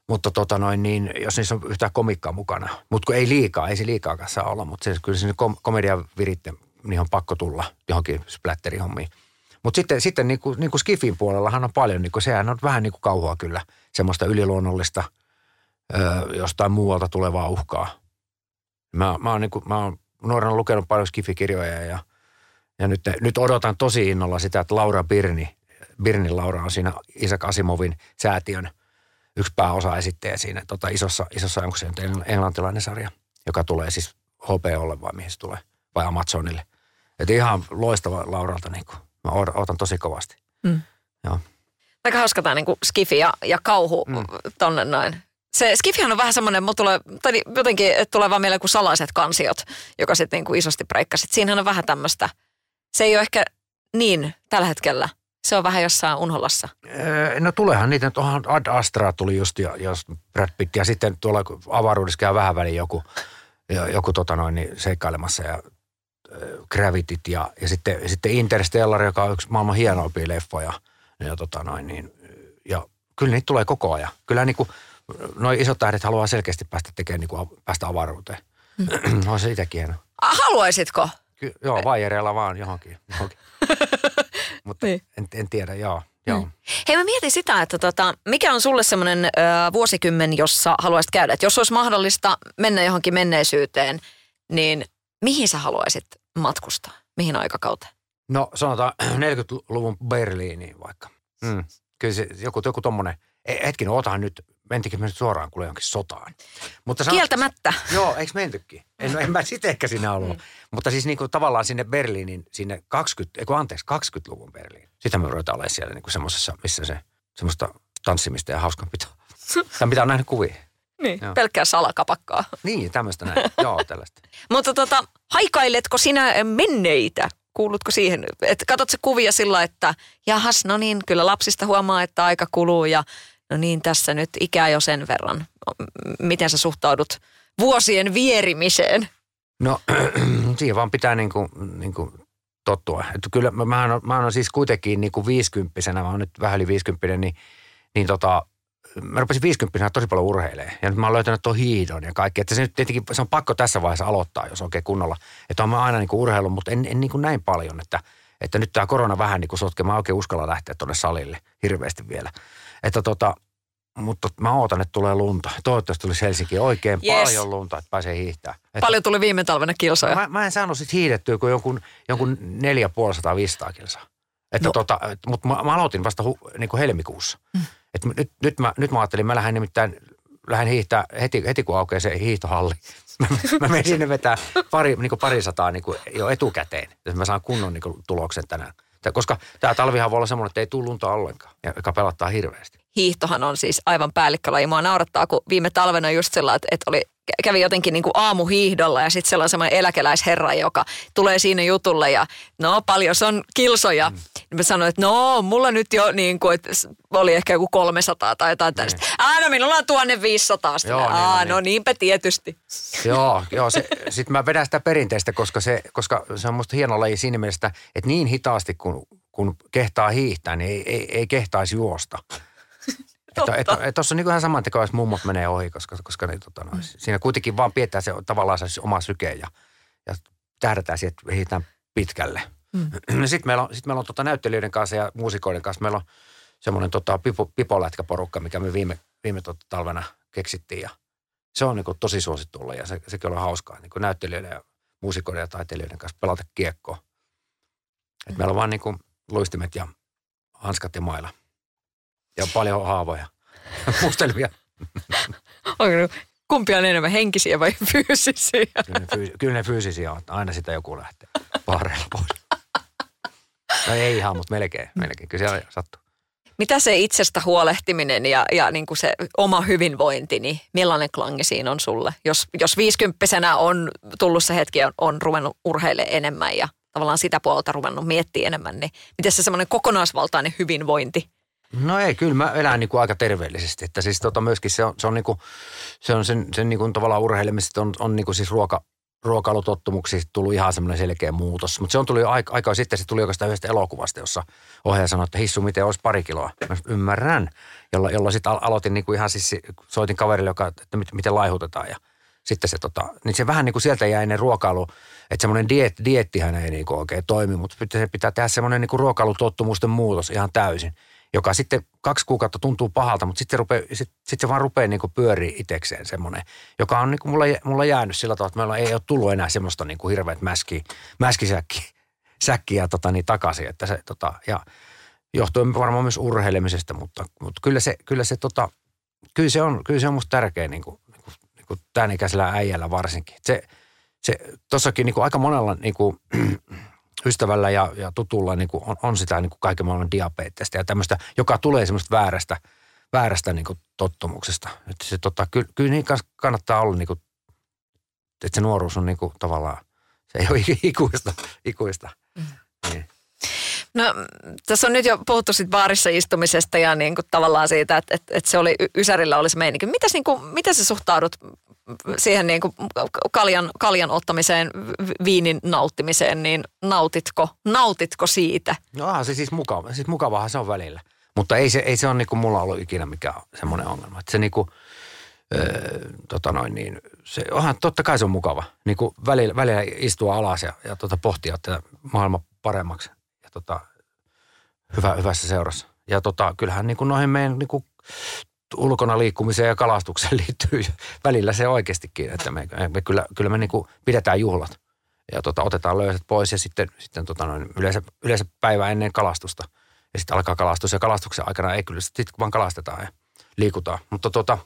Mutta tota noin, niin, jos niissä on yhtään komikkaa mukana, mutta ei liikaa, ei se liikaa saa olla, mutta se, kyllä sinne kom- komedian viritte, niin on pakko tulla johonkin splatterihommiin. Mutta sitten, sitten niin kuin, niin kuin Skifin puolellahan on paljon, niin kuin, sehän on vähän niin kuin kauhua kyllä, semmoista yliluonnollista, ö, jostain muualta tulevaa uhkaa. Mä, mä oon, niin kuin, mä oon nuorena lukenut paljon Skifikirjoja ja, ja nyt, nyt odotan tosi innolla sitä, että Laura Birni, Birnin Laura on siinä Isaac Asimovin säätiön yksi pääosa esittäjä siinä tota, isossa, isossa, onko se nyt englantilainen sarja, joka tulee siis HBOlle vai mihin se tulee, vai Amazonille. Että ihan loistava Lauralta niin kuin. Mä odotan tosi kovasti. Mm. Joo. Aika hauska tämä niin skifi ja, ja kauhu mm. tonne noin. Se skifihan on vähän semmoinen, tulee, tai jotenkin tulee vaan mieleen kuin salaiset kansiot, joka sitten niin isosti breikkasi. Siinähän on vähän tämmöistä, se ei ole ehkä niin tällä hetkellä. Se on vähän jossain unholassa. No tulehan niitä, onhan Ad Astra tuli just ja, ja Brad Pitt ja sitten tuolla avaruudessa käy vähän väliin joku, joku tota noin, niin seikkailemassa ja Gravitit ja, ja sitten, ja sitten Interstellar, joka on yksi maailman hienoimpia leffoja. Ja, tota noin, niin, ja kyllä niitä tulee koko ajan. Kyllä niin kuin, noi isot tähdet haluaa selkeästi päästä tekemään, niin kuin, päästä avaruuteen. Mm. on se itsekin hieno. Haluaisitko? Ky- joo, vaijereilla vaan johonkin. johonkin. Mutta niin. en, en tiedä, joo. Joo. Mm. Hei mä mietin sitä, että tota, mikä on sulle semmoinen ö, vuosikymmen, jossa haluaisit käydä? Että jos olisi mahdollista mennä johonkin menneisyyteen, niin mihin sä haluaisit matkustaa? Mihin aikakauteen? No sanotaan 40-luvun Berliiniin vaikka. Mm. Kyllä se joku, joku tommonen, e, hetkinen, ootahan nyt, mentikö me nyt suoraan kuule jonkin sotaan. Mutta sanot, Kieltämättä. Joo, eikö mentykin? En, en mä sitten ehkä siinä ollut. Mm. Mutta siis niin kuin tavallaan sinne Berliinin, sinne 20, eikö anteeksi, 20-luvun Berliin. Sitä me ruvetaan olemaan siellä niin kuin semmoisessa, missä se semmoista tanssimista ja hauskanpitoa. Tämä mitä on nähnyt kuvia. Niin, Joo. pelkkää salakapakkaa. Niin, tämmöistä näin. Joo, tällaista. Mutta tota, haikailetko sinä menneitä? Kuulutko siihen? Et katsot kuvia sillä, että jahas, no niin, kyllä lapsista huomaa, että aika kuluu ja no niin, tässä nyt ikää jo sen verran. Miten sä suhtaudut vuosien vierimiseen? No, siihen vaan pitää niin kuin, niin kuin tottua. Että kyllä mä, mä, oon, mä oon siis kuitenkin niin kuin viisikymppisenä, mä oon nyt vähän yli viisikymppinen, niin, niin tota, mä rupesin 50 tosi paljon urheilemaan. Ja nyt mä oon löytänyt tuon hiidon ja kaikki. Että se nyt tietenkin, se on pakko tässä vaiheessa aloittaa, jos oikein kunnolla. Että on mä aina niin kuin urheilu, mutta en, en niin kuin näin paljon, että, että nyt tämä korona vähän niin kuin sotke. Mä oikein uskalla lähteä tuonne salille hirveästi vielä. Että tota, mutta mä ootan, että tulee lunta. Toivottavasti tulisi Helsinki oikein yes. paljon lunta, että pääsee hiihtämään. Että paljon tuli viime talvena kilsoja? Mä, mä en saanut sit hiihdettyä kuin jonkun, jonkun 450 kilsaa. Että no. tota, mutta mä, mä, aloitin vasta hu, niin kuin helmikuussa. Mm. Et nyt, nyt, mä, nyt mä ajattelin, mä lähden nimittäin lähden hiihtää heti, heti kun aukeaa se hiihtohalli. Mä, mä menen sinne vetää pari, niin kuin pari sataa niin kuin jo etukäteen, että mä saan kunnon niin kuin tuloksen tänään. Koska tämä talvihan voi olla semmoinen, että ei tule lunta ollenkaan, joka pelottaa hirveästi. Hiihtohan on siis aivan päällikkölaji. Mua naurattaa, kun viime talvena just sellainen, että, oli kävi jotenkin niin kuin aamuhiihdolla ja sitten sellainen semmoinen eläkeläisherra, joka tulee siinä jutulle ja no paljon se on kilsoja. Mm. Niin mä sanoin, että no mulla nyt jo niin kuin, että oli ehkä joku 300 tai jotain tästä. Niin. Ah no minulla on 1500. Joo, niin, Aa, niin. no niinpä tietysti. Joo, joo sitten mä vedän sitä perinteistä, koska se, koska se on musta hieno laji siinä mielessä, että niin hitaasti kun, kun kehtaa hiihtää, niin ei, ei, ei kehtaisi juosta. Tuossa et, et, on niin ihan saman tekoa, jos mummot menee ohi, koska, koska niin, tota, no, mm. siinä kuitenkin vaan pidetään se tavallaan se oma syke ja, ja tähdätään siihen, että hiitään pitkälle. Mm. Sitten meillä on, sit meillä on tota näyttelijöiden kanssa ja muusikoiden kanssa, meillä on semmoinen tota, pipo, pipolätkäporukka, mikä me viime, viime tota, talvena keksittiin ja se on niin kuin, tosi suosittu ja se, sekin on hauskaa niin kuin näyttelijöiden ja muusikoiden ja taiteilijoiden kanssa pelata kiekkoa. Et mm. Meillä on vaan niin kuin, luistimet ja hanskat ja mailla – ja paljon haavoja. Mustelmia. Kumpi on enemmän henkisiä vai fyysisiä? Kyllä ne, fyys- kyllä ne fyysisiä on. Aina sitä joku lähtee paareilla pois. No ei ihan, mutta melkein. melkein. Kyllä siellä sattuu. Mitä se itsestä huolehtiminen ja, ja niin kuin se oma hyvinvointi, niin millainen klangi siinä on sulle? Jos, jos viisikymppisenä on tullut se hetki ja on, on ruvennut urheilemaan enemmän ja tavallaan sitä puolta ruvennut miettiä enemmän, niin miten se semmoinen kokonaisvaltainen hyvinvointi No ei, kyllä mä elän niin kuin aika terveellisesti. Että siis tota myöskin se on, se on, niin kuin, se on sen, sen niin kuin tavallaan urheilemista on, on niin kuin siis ruoka, ruokailutottumuksiin tullut ihan semmoinen selkeä muutos. Mutta se on tullut jo aika, aikaa sitten, se tuli oikeastaan yhdestä elokuvasta, jossa ohjaaja sanoi, että hissu, miten olisi pari kiloa. Mä ymmärrän, jolla, jolla sitten aloitin niin kuin ihan siis, soitin kaverille, joka, että miten laihutetaan ja sitten se tota, niin se vähän niin kuin sieltä jäi ne ruokailu, että semmoinen diet, diettihän ei niin kuin oikein toimi, mutta se pitää tehdä semmoinen niin kuin muutos ihan täysin joka sitten kaksi kuukautta tuntuu pahalta, mutta sitten se, rupeaa, sit, sit se vaan rupeaa niin pyörii itsekseen semmoinen, joka on niin kuin mulla, mulla jäänyt sillä tavalla, että meillä ei ole tullut enää semmoista niin kuin hirveät mäski, mäskisäkki säkkiä tota, niin takaisin. Että se, tota, ja johtuen varmaan myös urheilemisesta, mutta, mutta kyllä se, kyllä se, tota, kyllä se on, kyllä se on musta tärkeä niin kuin, niin kuin, niin kuin tämän ikäisellä äijällä varsinkin. Se, se tossakin niin kuin aika monella niin kuin, ystävällä ja, ja tutulla niin kuin on, on sitä niin kuin kaiken maailman diabeettista ja tämmöistä, joka tulee semmoista väärästä, väärästä niin kuin tottumuksesta. Että se, tota, kyllä, kyllä niin kannattaa olla, niin kuin, että se nuoruus on niin kuin, tavallaan, se ei ole ikuista. ikuista. Mm. Niin. No tässä on nyt jo puhuttu sit baarissa istumisesta ja niin kuin tavallaan siitä, että, että, että se oli Ysärillä olisi meininki. Mitäs, niin kuin, miten sä suhtaudut siihen niin kuin kaljan, kaljan ottamiseen, viinin nauttimiseen, niin nautitko, nautitko siitä? No se siis mukava. Siis mukavahan se on välillä. Mutta ei se, ei se ole niin kuin mulla ollut ikinä mikään semmoinen ongelma. Että se niin kuin, öö, tota noin niin, se, onhan, totta kai se on mukava. Niin kuin välillä, välillä istua alas ja, ja tota pohtia tätä maailman paremmaksi. Ja tota, hyvä, hyvässä seurassa. Ja tota, kyllähän niin kuin noihin meidän niin kuin ulkona liikkumiseen ja kalastukseen liittyy välillä se oikeastikin, että me, me kyllä, kyllä me niin kuin pidetään juhlat ja tota, otetaan löyset pois ja sitten, sitten tota noin, yleensä, yleensä päivä ennen kalastusta ja sitten alkaa kalastus ja kalastuksen aikana ei kyllä sitten vaan kalastetaan ja liikutaan, mutta tota,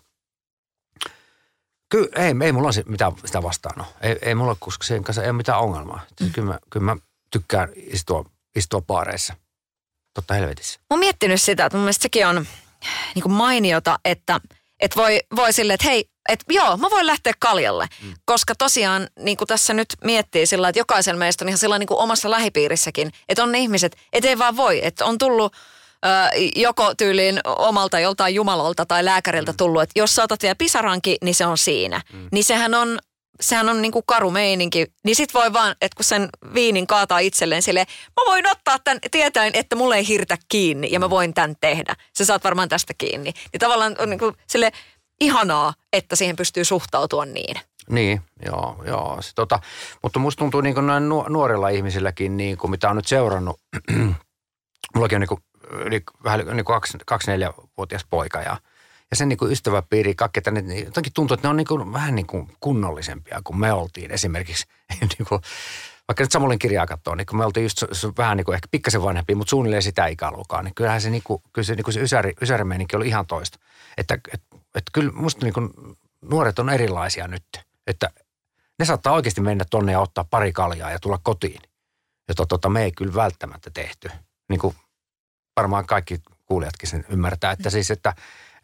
Kyllä, ei, ei mulla ole mitään sitä vastaan. Ei, ei mulla, koska sen kanssa ei ole mitään ongelmaa. Mm. Kyllä, mä, kyllä mä tykkään istua, istua paareissa. Totta helvetissä. Mä oon miettinyt sitä, että mun mielestä sekin on niin kuin mainiota, että, että voi, voi silleen, että hei, että joo, mä voin lähteä kaljalle. Mm. Koska tosiaan, niin kuin tässä nyt miettii sillä että jokaisen meistä on ihan sillä niin kuin omassa lähipiirissäkin, että on ne ihmiset, että ei vaan voi, että on tullut joko tyyliin omalta joltain jumalalta tai lääkäriltä mm. tullut, että jos saatat vielä pisaranki, niin se on siinä. Mm. Niin sehän on sehän on niinku karu meininki. Niin sit voi vaan, että kun sen viinin kaataa itselleen sille, mä voin ottaa tämän tietäen, että mulle ei hirtä kiinni ja mä mm. voin tämän tehdä. Sä saat varmaan tästä kiinni. Niin tavallaan on niinku sille ihanaa, että siihen pystyy suhtautua niin. Niin, joo, joo. Se, tota, mutta musta tuntuu niin kuin noin nuorilla ihmisilläkin, niin kuin mitä on nyt seurannut. Mullakin on niin kuin, yli, vähän niin kuin kaksi, kaksi neljävuotias poika ja – ja sen niin kuin ystäväpiiri, kaikki tänne, niin jotenkin tuntuu, että ne on niin kuin, vähän niin kuin kunnollisempia kuin me oltiin esimerkiksi. niin kuin, vaikka nyt Samulin kirjaa katsoo, niin kun me oltiin just vähän niin kuin ehkä pikkasen vanhempi, mutta suunnilleen sitä ikäluokkaa, niin kyllähän se, niin kuin, kyllä se, niin kuin se ysäri, ysärimeininki oli ihan toista. Että et, et kyllä musta niin kuin nuoret on erilaisia nyt, että ne saattaa oikeasti mennä tonne ja ottaa pari kaljaa ja tulla kotiin. Jota tota, me ei kyllä välttämättä tehty. Niin kuin varmaan kaikki kuulijatkin sen ymmärtää, että siis, että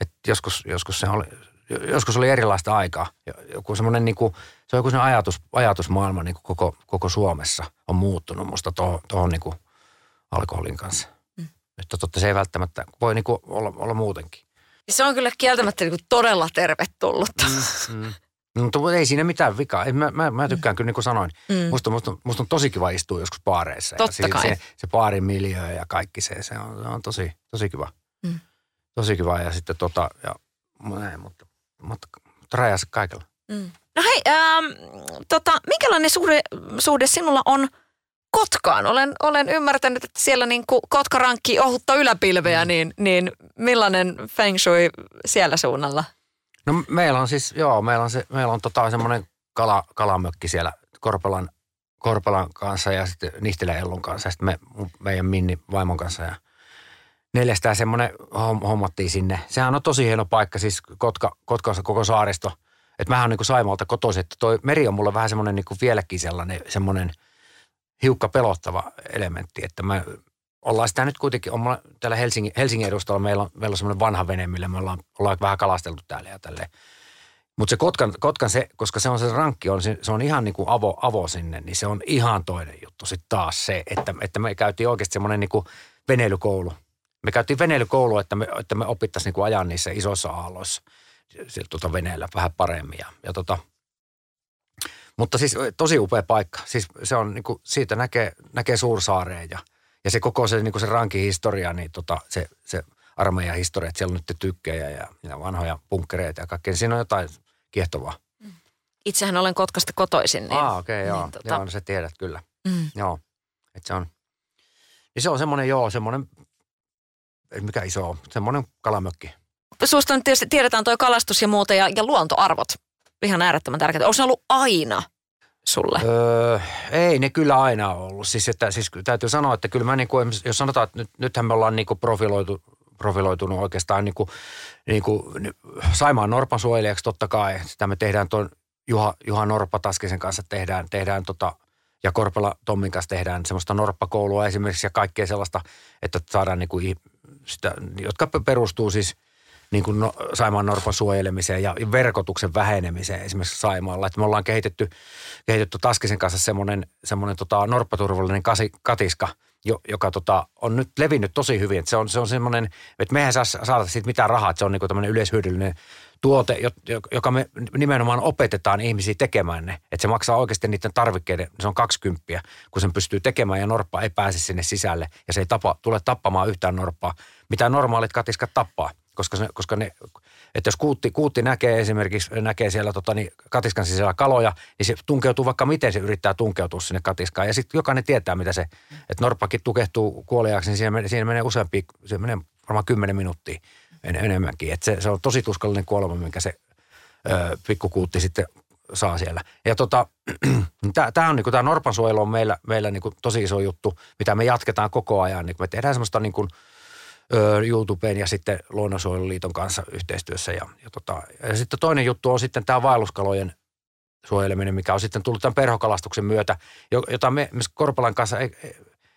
et joskus, joskus, se oli, joskus oli erilaista aikaa. Joku semmoinen niin kuin, se on joku ajatus, ajatusmaailma niin kuin koko, koko Suomessa on muuttunut musta tuohon toho, niin alkoholin kanssa. Mm. Että totta se ei välttämättä voi niin kuin olla, olla muutenkin. Se on kyllä kieltämättä niin kuin todella tervetullut. Mm, mm. Mutta ei siinä mitään vikaa. Mä, mä, mä tykkään mm. kyllä niin kuin sanoin. Mm. Musta, musta, musta on tosi kiva istua joskus baareissa. Totta ja kai. Se, se baarin miljö ja kaikki se, se on, se on tosi, tosi kiva. Mm tosi kiva ja sitten tota, ja näin, mutta, mutta, mutta rajassa kaikella. Mm. No hei, ähm, tota, minkälainen suhde, suhde sinulla on Kotkaan? Olen, olen ymmärtänyt, että siellä niin kuin Kotka rankki ohutta yläpilveä, mm. niin, niin millainen feng shui siellä suunnalla? No meillä on siis, joo, meillä on, se, meillä on tota semmoinen kala, kalamökki siellä Korpelan, Korpelan kanssa ja sitten Nihtilän Ellun kanssa ja sitten me, meidän Minni vaimon kanssa ja neljästään semmoinen hommattiin sinne. Sehän on tosi hieno paikka, siis Kotka, Kotkassa koko saaristo. Että mähän on niin Saimalta kotoisin, että toi meri on mulle vähän semmoinen niin kuin vieläkin sellainen semmoinen hiukka pelottava elementti, että mä ollaan sitä nyt kuitenkin, on mulla, täällä Helsingin, Helsingin edustalla meillä on, meillä on semmoinen vanha vene, millä me ollaan, ollaan vähän kalasteltu täällä ja tälleen. Mutta se Kotkan, Kotkan se, koska se on se rankki, on, se, se on ihan niin kuin avo, avo sinne, niin se on ihan toinen juttu sitten taas se, että, että me käytiin oikeasti semmoinen niin kuin veneilykoulu – me käytiin veneilykoulua, että me, että me opittaisiin niin ajan niissä isoissa aalloissa tuota veneellä vähän paremmin. Ja, ja tota, Mutta siis tosi upea paikka. Siis se on niin kuin, siitä näkee, näkee Suursaareen ja, ja se koko se, niin kuin se rankihistoria, niin tota, se, se armeijan historia, että siellä on nyt tykkejä ja, ja vanhoja punkkereita ja kaikkea. Niin siinä on jotain kiehtovaa. Itsehän olen Kotkasta kotoisin. Niin, ah, okei, okay, joo. Niin, tota, Joo, no sä tiedät kyllä. mm. Joo. Että se on, niin se on semmoinen, joo, semmoinen, ei mikä iso on, semmoinen kalamökki. Susta nyt tietysti tiedetään toi kalastus ja muuta ja, ja luontoarvot. Ihan äärettömän tärkeää. Onko se ollut aina sulle? Öö, ei ne kyllä aina ollut. Siis, että, siis täytyy sanoa, että kyllä mä niin kuin, jos sanotaan, että nyt, nythän me ollaan niin kuin profiloitu, profiloitunut oikeastaan niin kuin, niin kuin Saimaan Norpan suojelijaksi totta kai. Sitä me tehdään tuon Juha, Juha Norppa Taskisen kanssa tehdään, tehdään tota, ja Korpela Tommin kanssa tehdään semmoista norppakoulua esimerkiksi ja kaikkea sellaista, että saadaan niin kuin sitä, jotka perustuu siis niin kuin no, Saimaan Norpan suojelemiseen ja verkotuksen vähenemiseen esimerkiksi Saimaalla. Että me ollaan kehitetty, kehitetty Taskisen kanssa semmoinen, semmoinen tota, norppaturvallinen katiska, jo, joka tota, on nyt levinnyt tosi hyvin. Että se on, se on semmoinen, että mehän saa saada siitä mitään rahaa, että se on niin kuin tämmöinen yleishyödyllinen tuote, joka me nimenomaan opetetaan ihmisiä tekemään ne. Että se maksaa oikeasti niiden tarvikkeiden, se on 20, kun sen pystyy tekemään ja norppa ei pääse sinne sisälle. Ja se ei tapa, tule tappamaan yhtään norppaa, mitä normaalit katiskat tappaa. Koska, se, koska ne, että jos kuutti, kuutti näkee esimerkiksi, näkee siellä tota, niin katiskan sisällä kaloja, niin se tunkeutuu vaikka miten se yrittää tunkeutua sinne katiskaan. Ja sitten jokainen tietää, mitä se, että norppakin tukehtuu kuoliaksi, niin siinä menee, siinä menee useampi, se menee varmaan 10 minuuttia en, enemmänkin. Et se, se on tosi tuskallinen kuolema, minkä se ö, pikkukuutti sitten saa siellä. Ja tota, tämä on niinku, tämä Norpan suojelu on meillä, meillä niinku tosi iso juttu, mitä me jatketaan koko ajan. Niin me tehdään semmoista niinku, YouTubeen ja sitten Luonnonsuojeluliiton kanssa yhteistyössä. Ja, ja, tota, ja sitten toinen juttu on sitten tämä vaelluskalojen suojeleminen, mikä on sitten tullut tämän perhokalastuksen myötä, jota me, me Korpalan kanssa ei,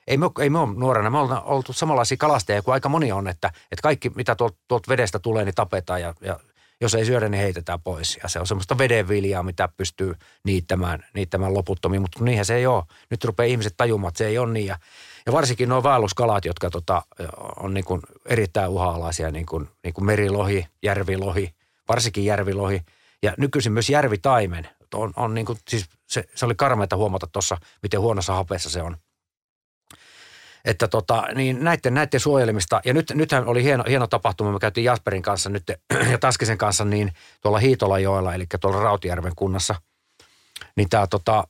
ei me, ei me ole nuorena, me ollaan oltu samanlaisia kalastajia kuin aika moni on, että, että kaikki mitä tuolta, tuolta vedestä tulee, niin tapetaan ja, ja jos ei syödä, niin heitetään pois. Ja se on semmoista vedenviljaa, mitä pystyy niittämään, niittämään loputtomiin, mutta niinhän se ei ole. Nyt rupeaa ihmiset tajumaan, että se ei ole niin. Ja, ja varsinkin nuo vaelluskalat, jotka tota, on niin kuin erittäin uha-alaisia, niin kuin, niin kuin merilohi, järvilohi, varsinkin järvilohi ja nykyisin myös järvitaimen. On, on niin kuin, siis se, se oli karmeita huomata tuossa, miten huonossa hapessa se on – että tota, niin näiden, näiden suojelemista, ja nyt, nythän oli hieno, hieno tapahtuma, me käytiin Jasperin kanssa nyt ja Taskisen kanssa niin tuolla Hiitolajoella, eli tuolla Rautijärven kunnassa, niin tämä tota,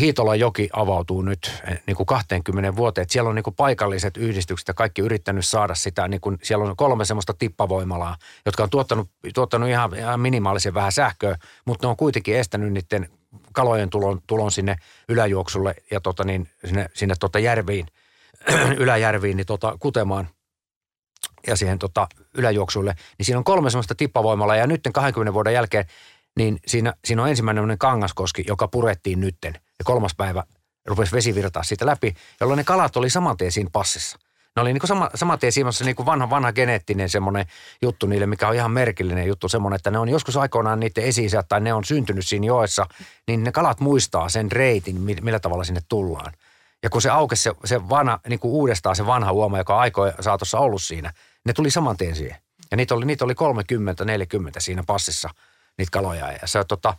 Hiitolan joki avautuu nyt niin kuin 20 vuoteen. Että siellä on niin kuin paikalliset yhdistykset ja kaikki yrittänyt saada sitä. Niin kuin, siellä on kolme semmoista tippavoimalaa, jotka on tuottanut, tuottanut ihan, ihan minimaalisen vähän sähköä, mutta ne on kuitenkin estänyt niiden kalojen tulon, tulon sinne yläjuoksulle ja tota niin, sinne, sinne tota järviin – yläjärviin niin tota, kutemaan ja siihen tota, yläjuoksuille, niin siinä on kolme semmoista tippavoimalla ja nyt 20 vuoden jälkeen, niin siinä, siinä on ensimmäinen kangaskoski, joka purettiin nytten ja kolmas päivä rupesi vesi virtaa siitä läpi, jolloin ne kalat oli saman tien siinä passissa. Ne oli niin kuin sama, saman tien siinä niin kuin vanha, vanha geneettinen semmoinen juttu niille, mikä on ihan merkillinen juttu semmoinen, että ne on joskus aikoinaan niiden esi tai ne on syntynyt siinä joessa, niin ne kalat muistaa sen reitin, millä tavalla sinne tullaan. Ja kun se aukesi se, se vanha, niin kuin uudestaan se vanha uoma, joka aikoja saatossa ollut siinä, ne tuli saman tien siihen. Ja niitä oli, niitä oli 30, 40 siinä passissa, niitä kaloja. Ja se, tota,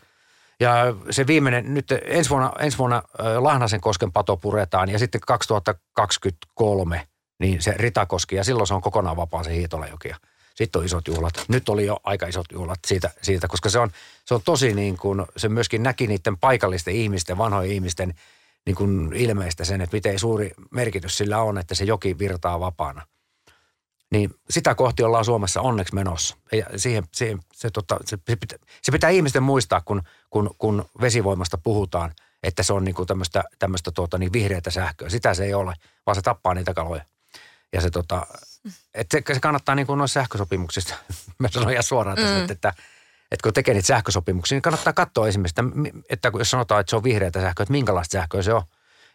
ja se viimeinen, nyt ensi vuonna, ensi vuonna Lahnasen kosken pato puretaan ja sitten 2023 niin se Ritakoski ja silloin se on kokonaan vapaa se Hiitolajoki. Sitten on isot juhlat. Nyt oli jo aika isot juhlat siitä, siitä koska se on, se on tosi niin kuin, se myöskin näki niiden paikallisten ihmisten, vanhojen ihmisten – niin kuin ilmeistä sen, että miten suuri merkitys sillä on, että se joki virtaa vapaana. Niin sitä kohti ollaan Suomessa onneksi menossa. Ja siihen, siihen, se, tota, se, se, pitää, se pitää ihmisten muistaa, kun, kun, kun vesivoimasta puhutaan, että se on niin kuin tämmöistä, tämmöistä tuota, niin vihreätä sähköä. Sitä se ei ole, vaan se tappaa niitä kaloja. Ja se, tota, että se, se kannattaa niin kuin noissa sähkösopimuksista, mä sanon ihan suoraan tässä, mm. että – että kun tekee niitä sähkösopimuksia, niin kannattaa katsoa esimerkiksi, että jos sanotaan, että se on vihreätä sähköä, että minkälaista sähköä se on.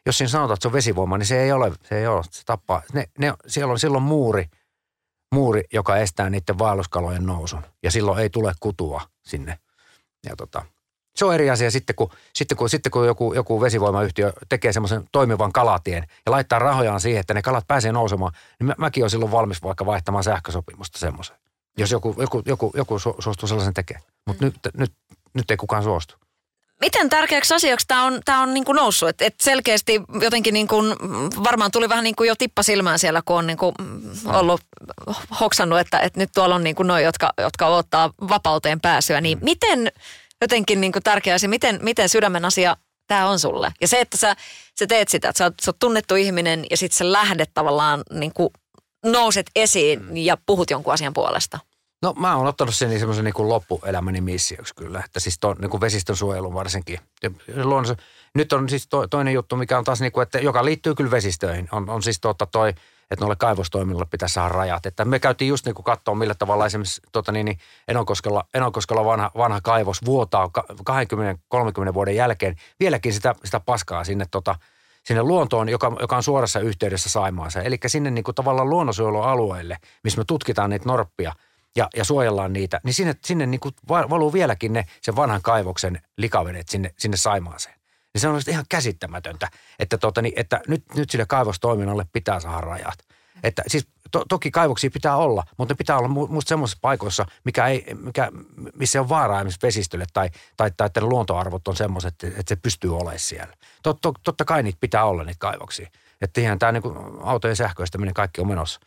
Jos siinä sanotaan, että se on vesivoima, niin se ei ole, se ei ole, se tappaa. Ne, ne, siellä on silloin muuri, muuri, joka estää niiden vaelluskalojen nousun. Ja silloin ei tule kutua sinne. Ja tota, se on eri asia sitten, kun, sitten kun, sitten kun joku, joku vesivoimayhtiö tekee semmoisen toimivan kalatien ja laittaa rahojaan siihen, että ne kalat pääsee nousemaan, niin mä, mäkin olen silloin valmis vaikka vaihtamaan sähkösopimusta semmoisen. Jos joku, joku, joku, joku suostuu sellaisen tekemään. Mutta mm. nyt, nyt, nyt ei kukaan suostu. Miten tärkeäksi asiaksi tämä on, tää on niinku noussut? Et, et selkeästi jotenkin niinku, varmaan tuli vähän niinku jo tippa silmään siellä, kun on niinku ollut hoksannut, että et nyt tuolla on niinku noin, jotka, jotka odottaa vapauteen pääsyä. Niin mm. miten jotenkin niinku tärkeä asia, miten, miten sydämen asia tämä on sulle? Ja se, että sä, sä teet sitä, että sä oot, sä oot tunnettu ihminen ja sitten sä lähdet tavallaan niinku nouset esiin mm. ja puhut jonkun asian puolesta. No mä oon ottanut sen semmoisen niin loppuelämäni missioksi kyllä, että siis to, niin kuin vesistön suojelun varsinkin. Ja luonnossa, nyt on siis to, toinen juttu, mikä on taas niin kuin, että joka liittyy kyllä vesistöihin, on, on siis tuota toi, että noille kaivostoimille pitäisi saada rajat. Että me käytiin just niin kuin katsoa, millä tavalla esimerkiksi tuota niin, niin Enonkoskella, Enonkoskella vanha, vanha kaivos vuotaa 20-30 vuoden jälkeen vieläkin sitä, sitä paskaa sinne tota, sinne luontoon, joka, joka on suorassa yhteydessä Saimaaseen. Eli sinne niin kuin tavallaan luonnonsuojelualueelle, missä me tutkitaan niitä norppia – ja, ja suojellaan niitä, niin sinne, sinne niin kuin valuu vieläkin ne sen vanhan kaivoksen likavedet sinne, sinne Saimaaseen. Niin se on ihan käsittämätöntä, että, tota, niin, että nyt, nyt sille kaivostoiminnalle pitää saada rajat. Että siis to, toki kaivoksia pitää olla, mutta ne pitää olla musta semmoisissa paikoissa, mikä ei, mikä, missä on vaaraa esimerkiksi vesistölle tai, tai, tai että ne luontoarvot on semmoiset, että, että se pystyy olemaan siellä. Tot, to, totta kai niitä pitää olla niitä kaivoksia. Että ihan tämä niin autojen sähköistäminen kaikki on menossa.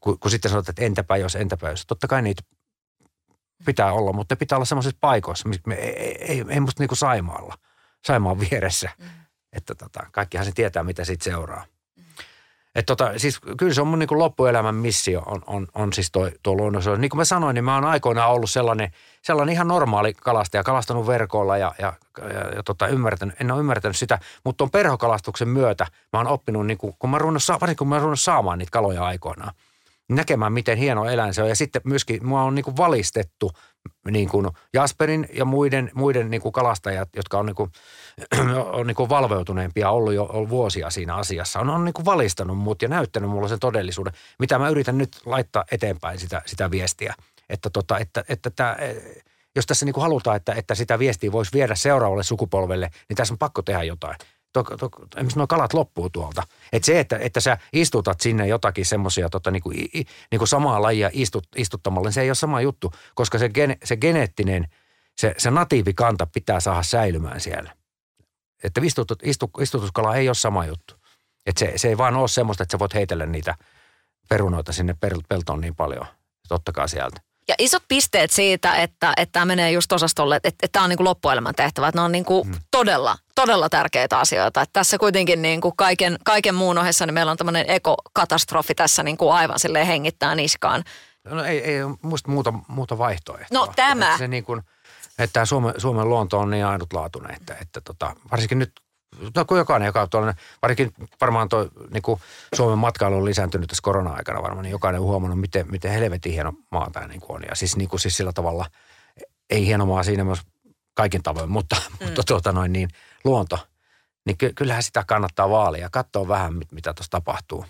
Kun, kun sitten sanotaan, että entäpä jos, entäpä jos. Totta kai niitä pitää olla, mutta ne pitää olla semmoisissa paikoissa, missä me, ei, ei, ei musta niin kuin Saimaalla, Saimaan vieressä. Mm. Että tota, kaikkihan se tietää, mitä siitä seuraa. Että tota, siis kyllä se on mun niin loppuelämän missio on, on, on siis tuo, tuo luonnonsuojelu. Niin kuin mä sanoin, niin mä oon aikoinaan ollut sellainen, sellainen ihan normaali kalastaja, kalastanut verkolla ja, ja, ja, ja tota, ymmärtänyt, en ole ymmärtänyt sitä, mutta tuon perhokalastuksen myötä mä oon oppinut, niin kuin, kun mä varsinkin kun mä saamaan niitä kaloja aikoinaan – näkemään, miten hieno eläin se on. Ja sitten myöskin mua on niin kuin valistettu niin kuin Jasperin ja muiden, muiden niin kuin kalastajat, jotka on, niin kuin, on niin kuin valveutuneempia ollut jo vuosia siinä asiassa, on, on niin kuin valistanut mut ja näyttänyt mulle sen todellisuuden, mitä mä yritän nyt laittaa eteenpäin sitä, sitä viestiä. Että, tota, että, että tämä, jos tässä niin kuin halutaan, että, että sitä viestiä voisi viedä seuraavalle sukupolvelle, niin tässä on pakko tehdä jotain to, to, esimerkiksi nuo kalat loppuu tuolta. Että se, että, että sä istutat sinne jotakin semmoisia tota, niinku, niinku samaa lajia istut, istuttamalla, niin se ei ole sama juttu, koska se, gene, se geneettinen, se, se natiivikanta pitää saada säilymään siellä. Että istutut, istu, istutuskala ei ole sama juttu. Että se, se ei vaan ole semmoista, että sä voit heitellä niitä perunoita sinne peltoon niin paljon. Tottakaa sieltä. Ja isot pisteet siitä, että, että tämä menee just osastolle, että, että tämä on niin kuin loppuelämän tehtävä. Että ne on niin kuin hmm. todella, todella tärkeitä asioita. Että tässä kuitenkin niin kuin kaiken, kaiken muun ohessa niin meillä on tämmöinen ekokatastrofi tässä niin kuin aivan silleen hengittää niskaan. No ei, ei muista muuta, muuta vaihtoehtoa. No tämä. Että se niin kuin, että Suomen, Suomen luonto on niin ainutlaatuinen, että, että tota, varsinkin nyt no, kun jokainen, joka on tuollainen, varsinkin varmaan tuo niin kuin Suomen matkailu on lisääntynyt tässä korona-aikana varmaan, niin jokainen on huomannut, miten, miten helvetin hieno maa tämä niin on. Ja siis, niin kuin, siis sillä tavalla, ei hieno maa siinä myös kaikin tavoin, mutta, mm. mutta tuota noin niin, luonto, niin ky, kyllähän sitä kannattaa vaalia ja katsoa vähän, mit, mitä tuossa tapahtuu.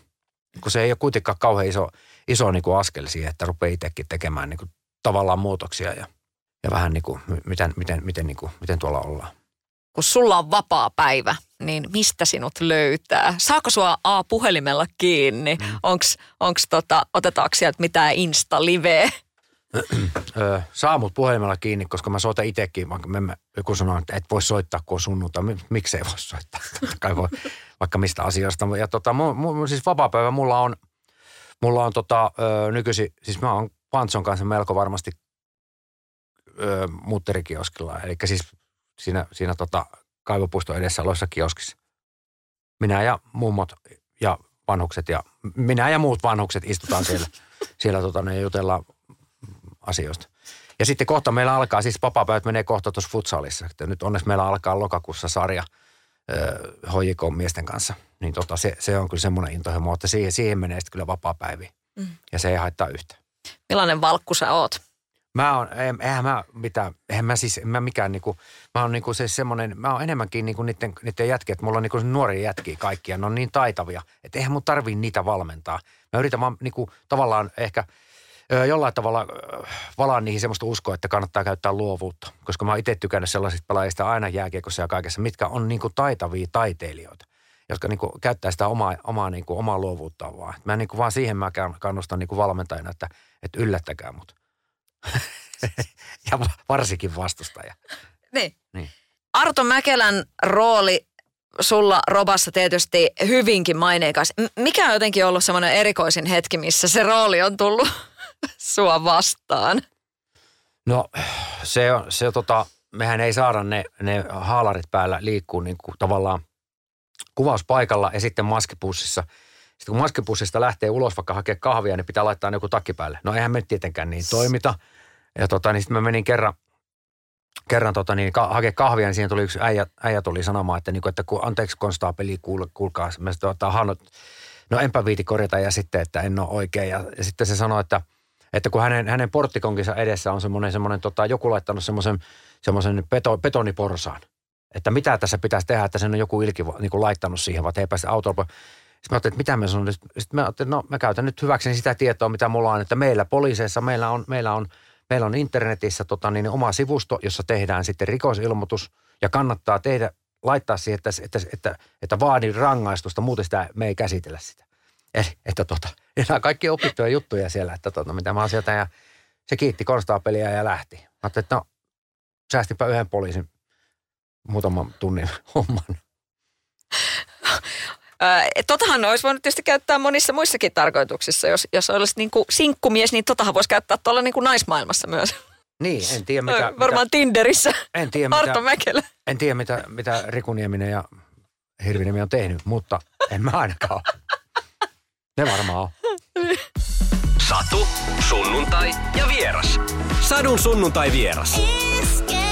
Kun se ei ole kuitenkaan kauhean iso, iso niin kuin askel siihen, että rupeaa itsekin tekemään niin kuin tavallaan muutoksia ja, ja vähän niin kuin, miten, miten, miten, niin kuin, miten tuolla ollaan kun sulla on vapaa päivä, niin mistä sinut löytää? Saako sua A puhelimella kiinni? Mm. Onks, onks tota, otetaanko sieltä mitään Insta-liveä? Saa mut puhelimella kiinni, koska mä soitan itsekin. Joku sanoo, että et voi soittaa, kun on sunnuntai. Miksei voi soittaa? Kai voi, vaikka mistä asiasta. Ja tota, mun, mun, siis vapaa-päivä mulla on, mulla on tota, nykyisin, siis mä oon Pantson kanssa melko varmasti ö, mutterikioskilla. Eli siis siinä, siinä tota kaivopuiston edessä oloissa kioskissa. Minä ja mummot ja vanhukset ja minä ja muut vanhukset istutaan siellä, siellä tota, ne jutellaan asioista. Ja sitten kohta meillä alkaa, siis papapäivät menee kohta tuossa futsalissa. Että nyt onneksi meillä alkaa lokakuussa sarja hoijikon miesten kanssa. Niin tota, se, se, on kyllä semmoinen intohimo, että siihen, siihen menee sitten kyllä vapaa-päiviä. Mm. Ja se ei haittaa yhtä. Millainen valkku sä oot? Mä oon, eihän mä mitään, eihän mä siis, mä mikään niinku, mä oon niinku se semmonen, mä oon enemmänkin niinku niiden, niiden jätkiä, että mulla on niinku nuoria jätkiä kaikkia, ne on niin taitavia, että eihän mun tarvii niitä valmentaa. Mä yritän vaan niinku tavallaan ehkä jollain tavalla valaa niihin semmoista uskoa, että kannattaa käyttää luovuutta. Koska mä oon itse tykännyt sellaisista pelaajista aina jääkiekossa ja kaikessa, mitkä on niinku taitavia taiteilijoita jotka niinku käyttää sitä omaa, omaa, niinku, omaa luovuuttaan vaan. Mä niinku vaan siihen mä kannustan niinku valmentajana, että, että yllättäkää mut. ja varsinkin vastustaja. Niin. niin. Arto Mäkelän rooli sulla Robassa tietysti hyvinkin maineikas. M- mikä on jotenkin ollut semmoinen erikoisin hetki, missä se rooli on tullut sua vastaan? No se on, se on tota, mehän ei saada ne, ne haalarit päällä liikkuu niin kuin tavallaan kuvauspaikalla ja sitten maskipussissa. Sitten kun maskipussista lähtee ulos vaikka hakea kahvia, niin pitää laittaa joku takki päälle. No eihän me tietenkään niin toimita. Ja tota, niin sitten mä menin kerran, kerran tota niin, ka- hakea kahvia, niin siihen tuli yksi äijä, äijä tuli sanomaan, että, niin että kun, anteeksi konstaapeli, kuul, kuulkaa. Mä sitten, tota, Hanno, no enpä viiti korjata ja sitten, että en ole oikein. Ja, ja sitten se sanoi, että, että kun hänen, hänen porttikonkinsa edessä on semmoinen, semmoinen tota, joku laittanut semmoisen, semmoisen beto, betoniporsaan. Että mitä tässä pitäisi tehdä, että sen on joku ilki niin kuin laittanut siihen, vai ei päästä autolla. Sitten mä ajattelin, että mitä mä sanon. Sitten mä ajattelin, no mä käytän nyt hyväkseni sitä tietoa, mitä mulla on, että meillä poliiseissa, meillä on, meillä on, meillä on internetissä tota, niin, oma sivusto, jossa tehdään sitten rikosilmoitus ja kannattaa tehdä, laittaa siihen, että, että, että, että vaadin rangaistusta, muuten sitä me ei käsitellä sitä. Eli, että tota, nämä kaikki opittuja juttuja siellä, että tota, mitä mä oon sieltä ja se kiitti konstaapelia ja lähti. Mä että no säästipä yhden poliisin muutaman tunnin homman. Totahan olisi voinut tietysti käyttää monissa muissakin tarkoituksissa. Jos, jos olisi niin kuin sinkkumies, niin totahan voisi käyttää tuolla niin kuin naismaailmassa myös. Niin, en tiedä mitä... Varmaan mitä, Tinderissä. En tiedä Arto mitä, Mäkelä. en tiedä mitä, mitä Riku Nieminen ja Hirviniemi on tehnyt, mutta en mä ainakaan Ne varmaan on. Satu, sunnuntai ja vieras. Sadun sunnuntai vieras. Iskelmä.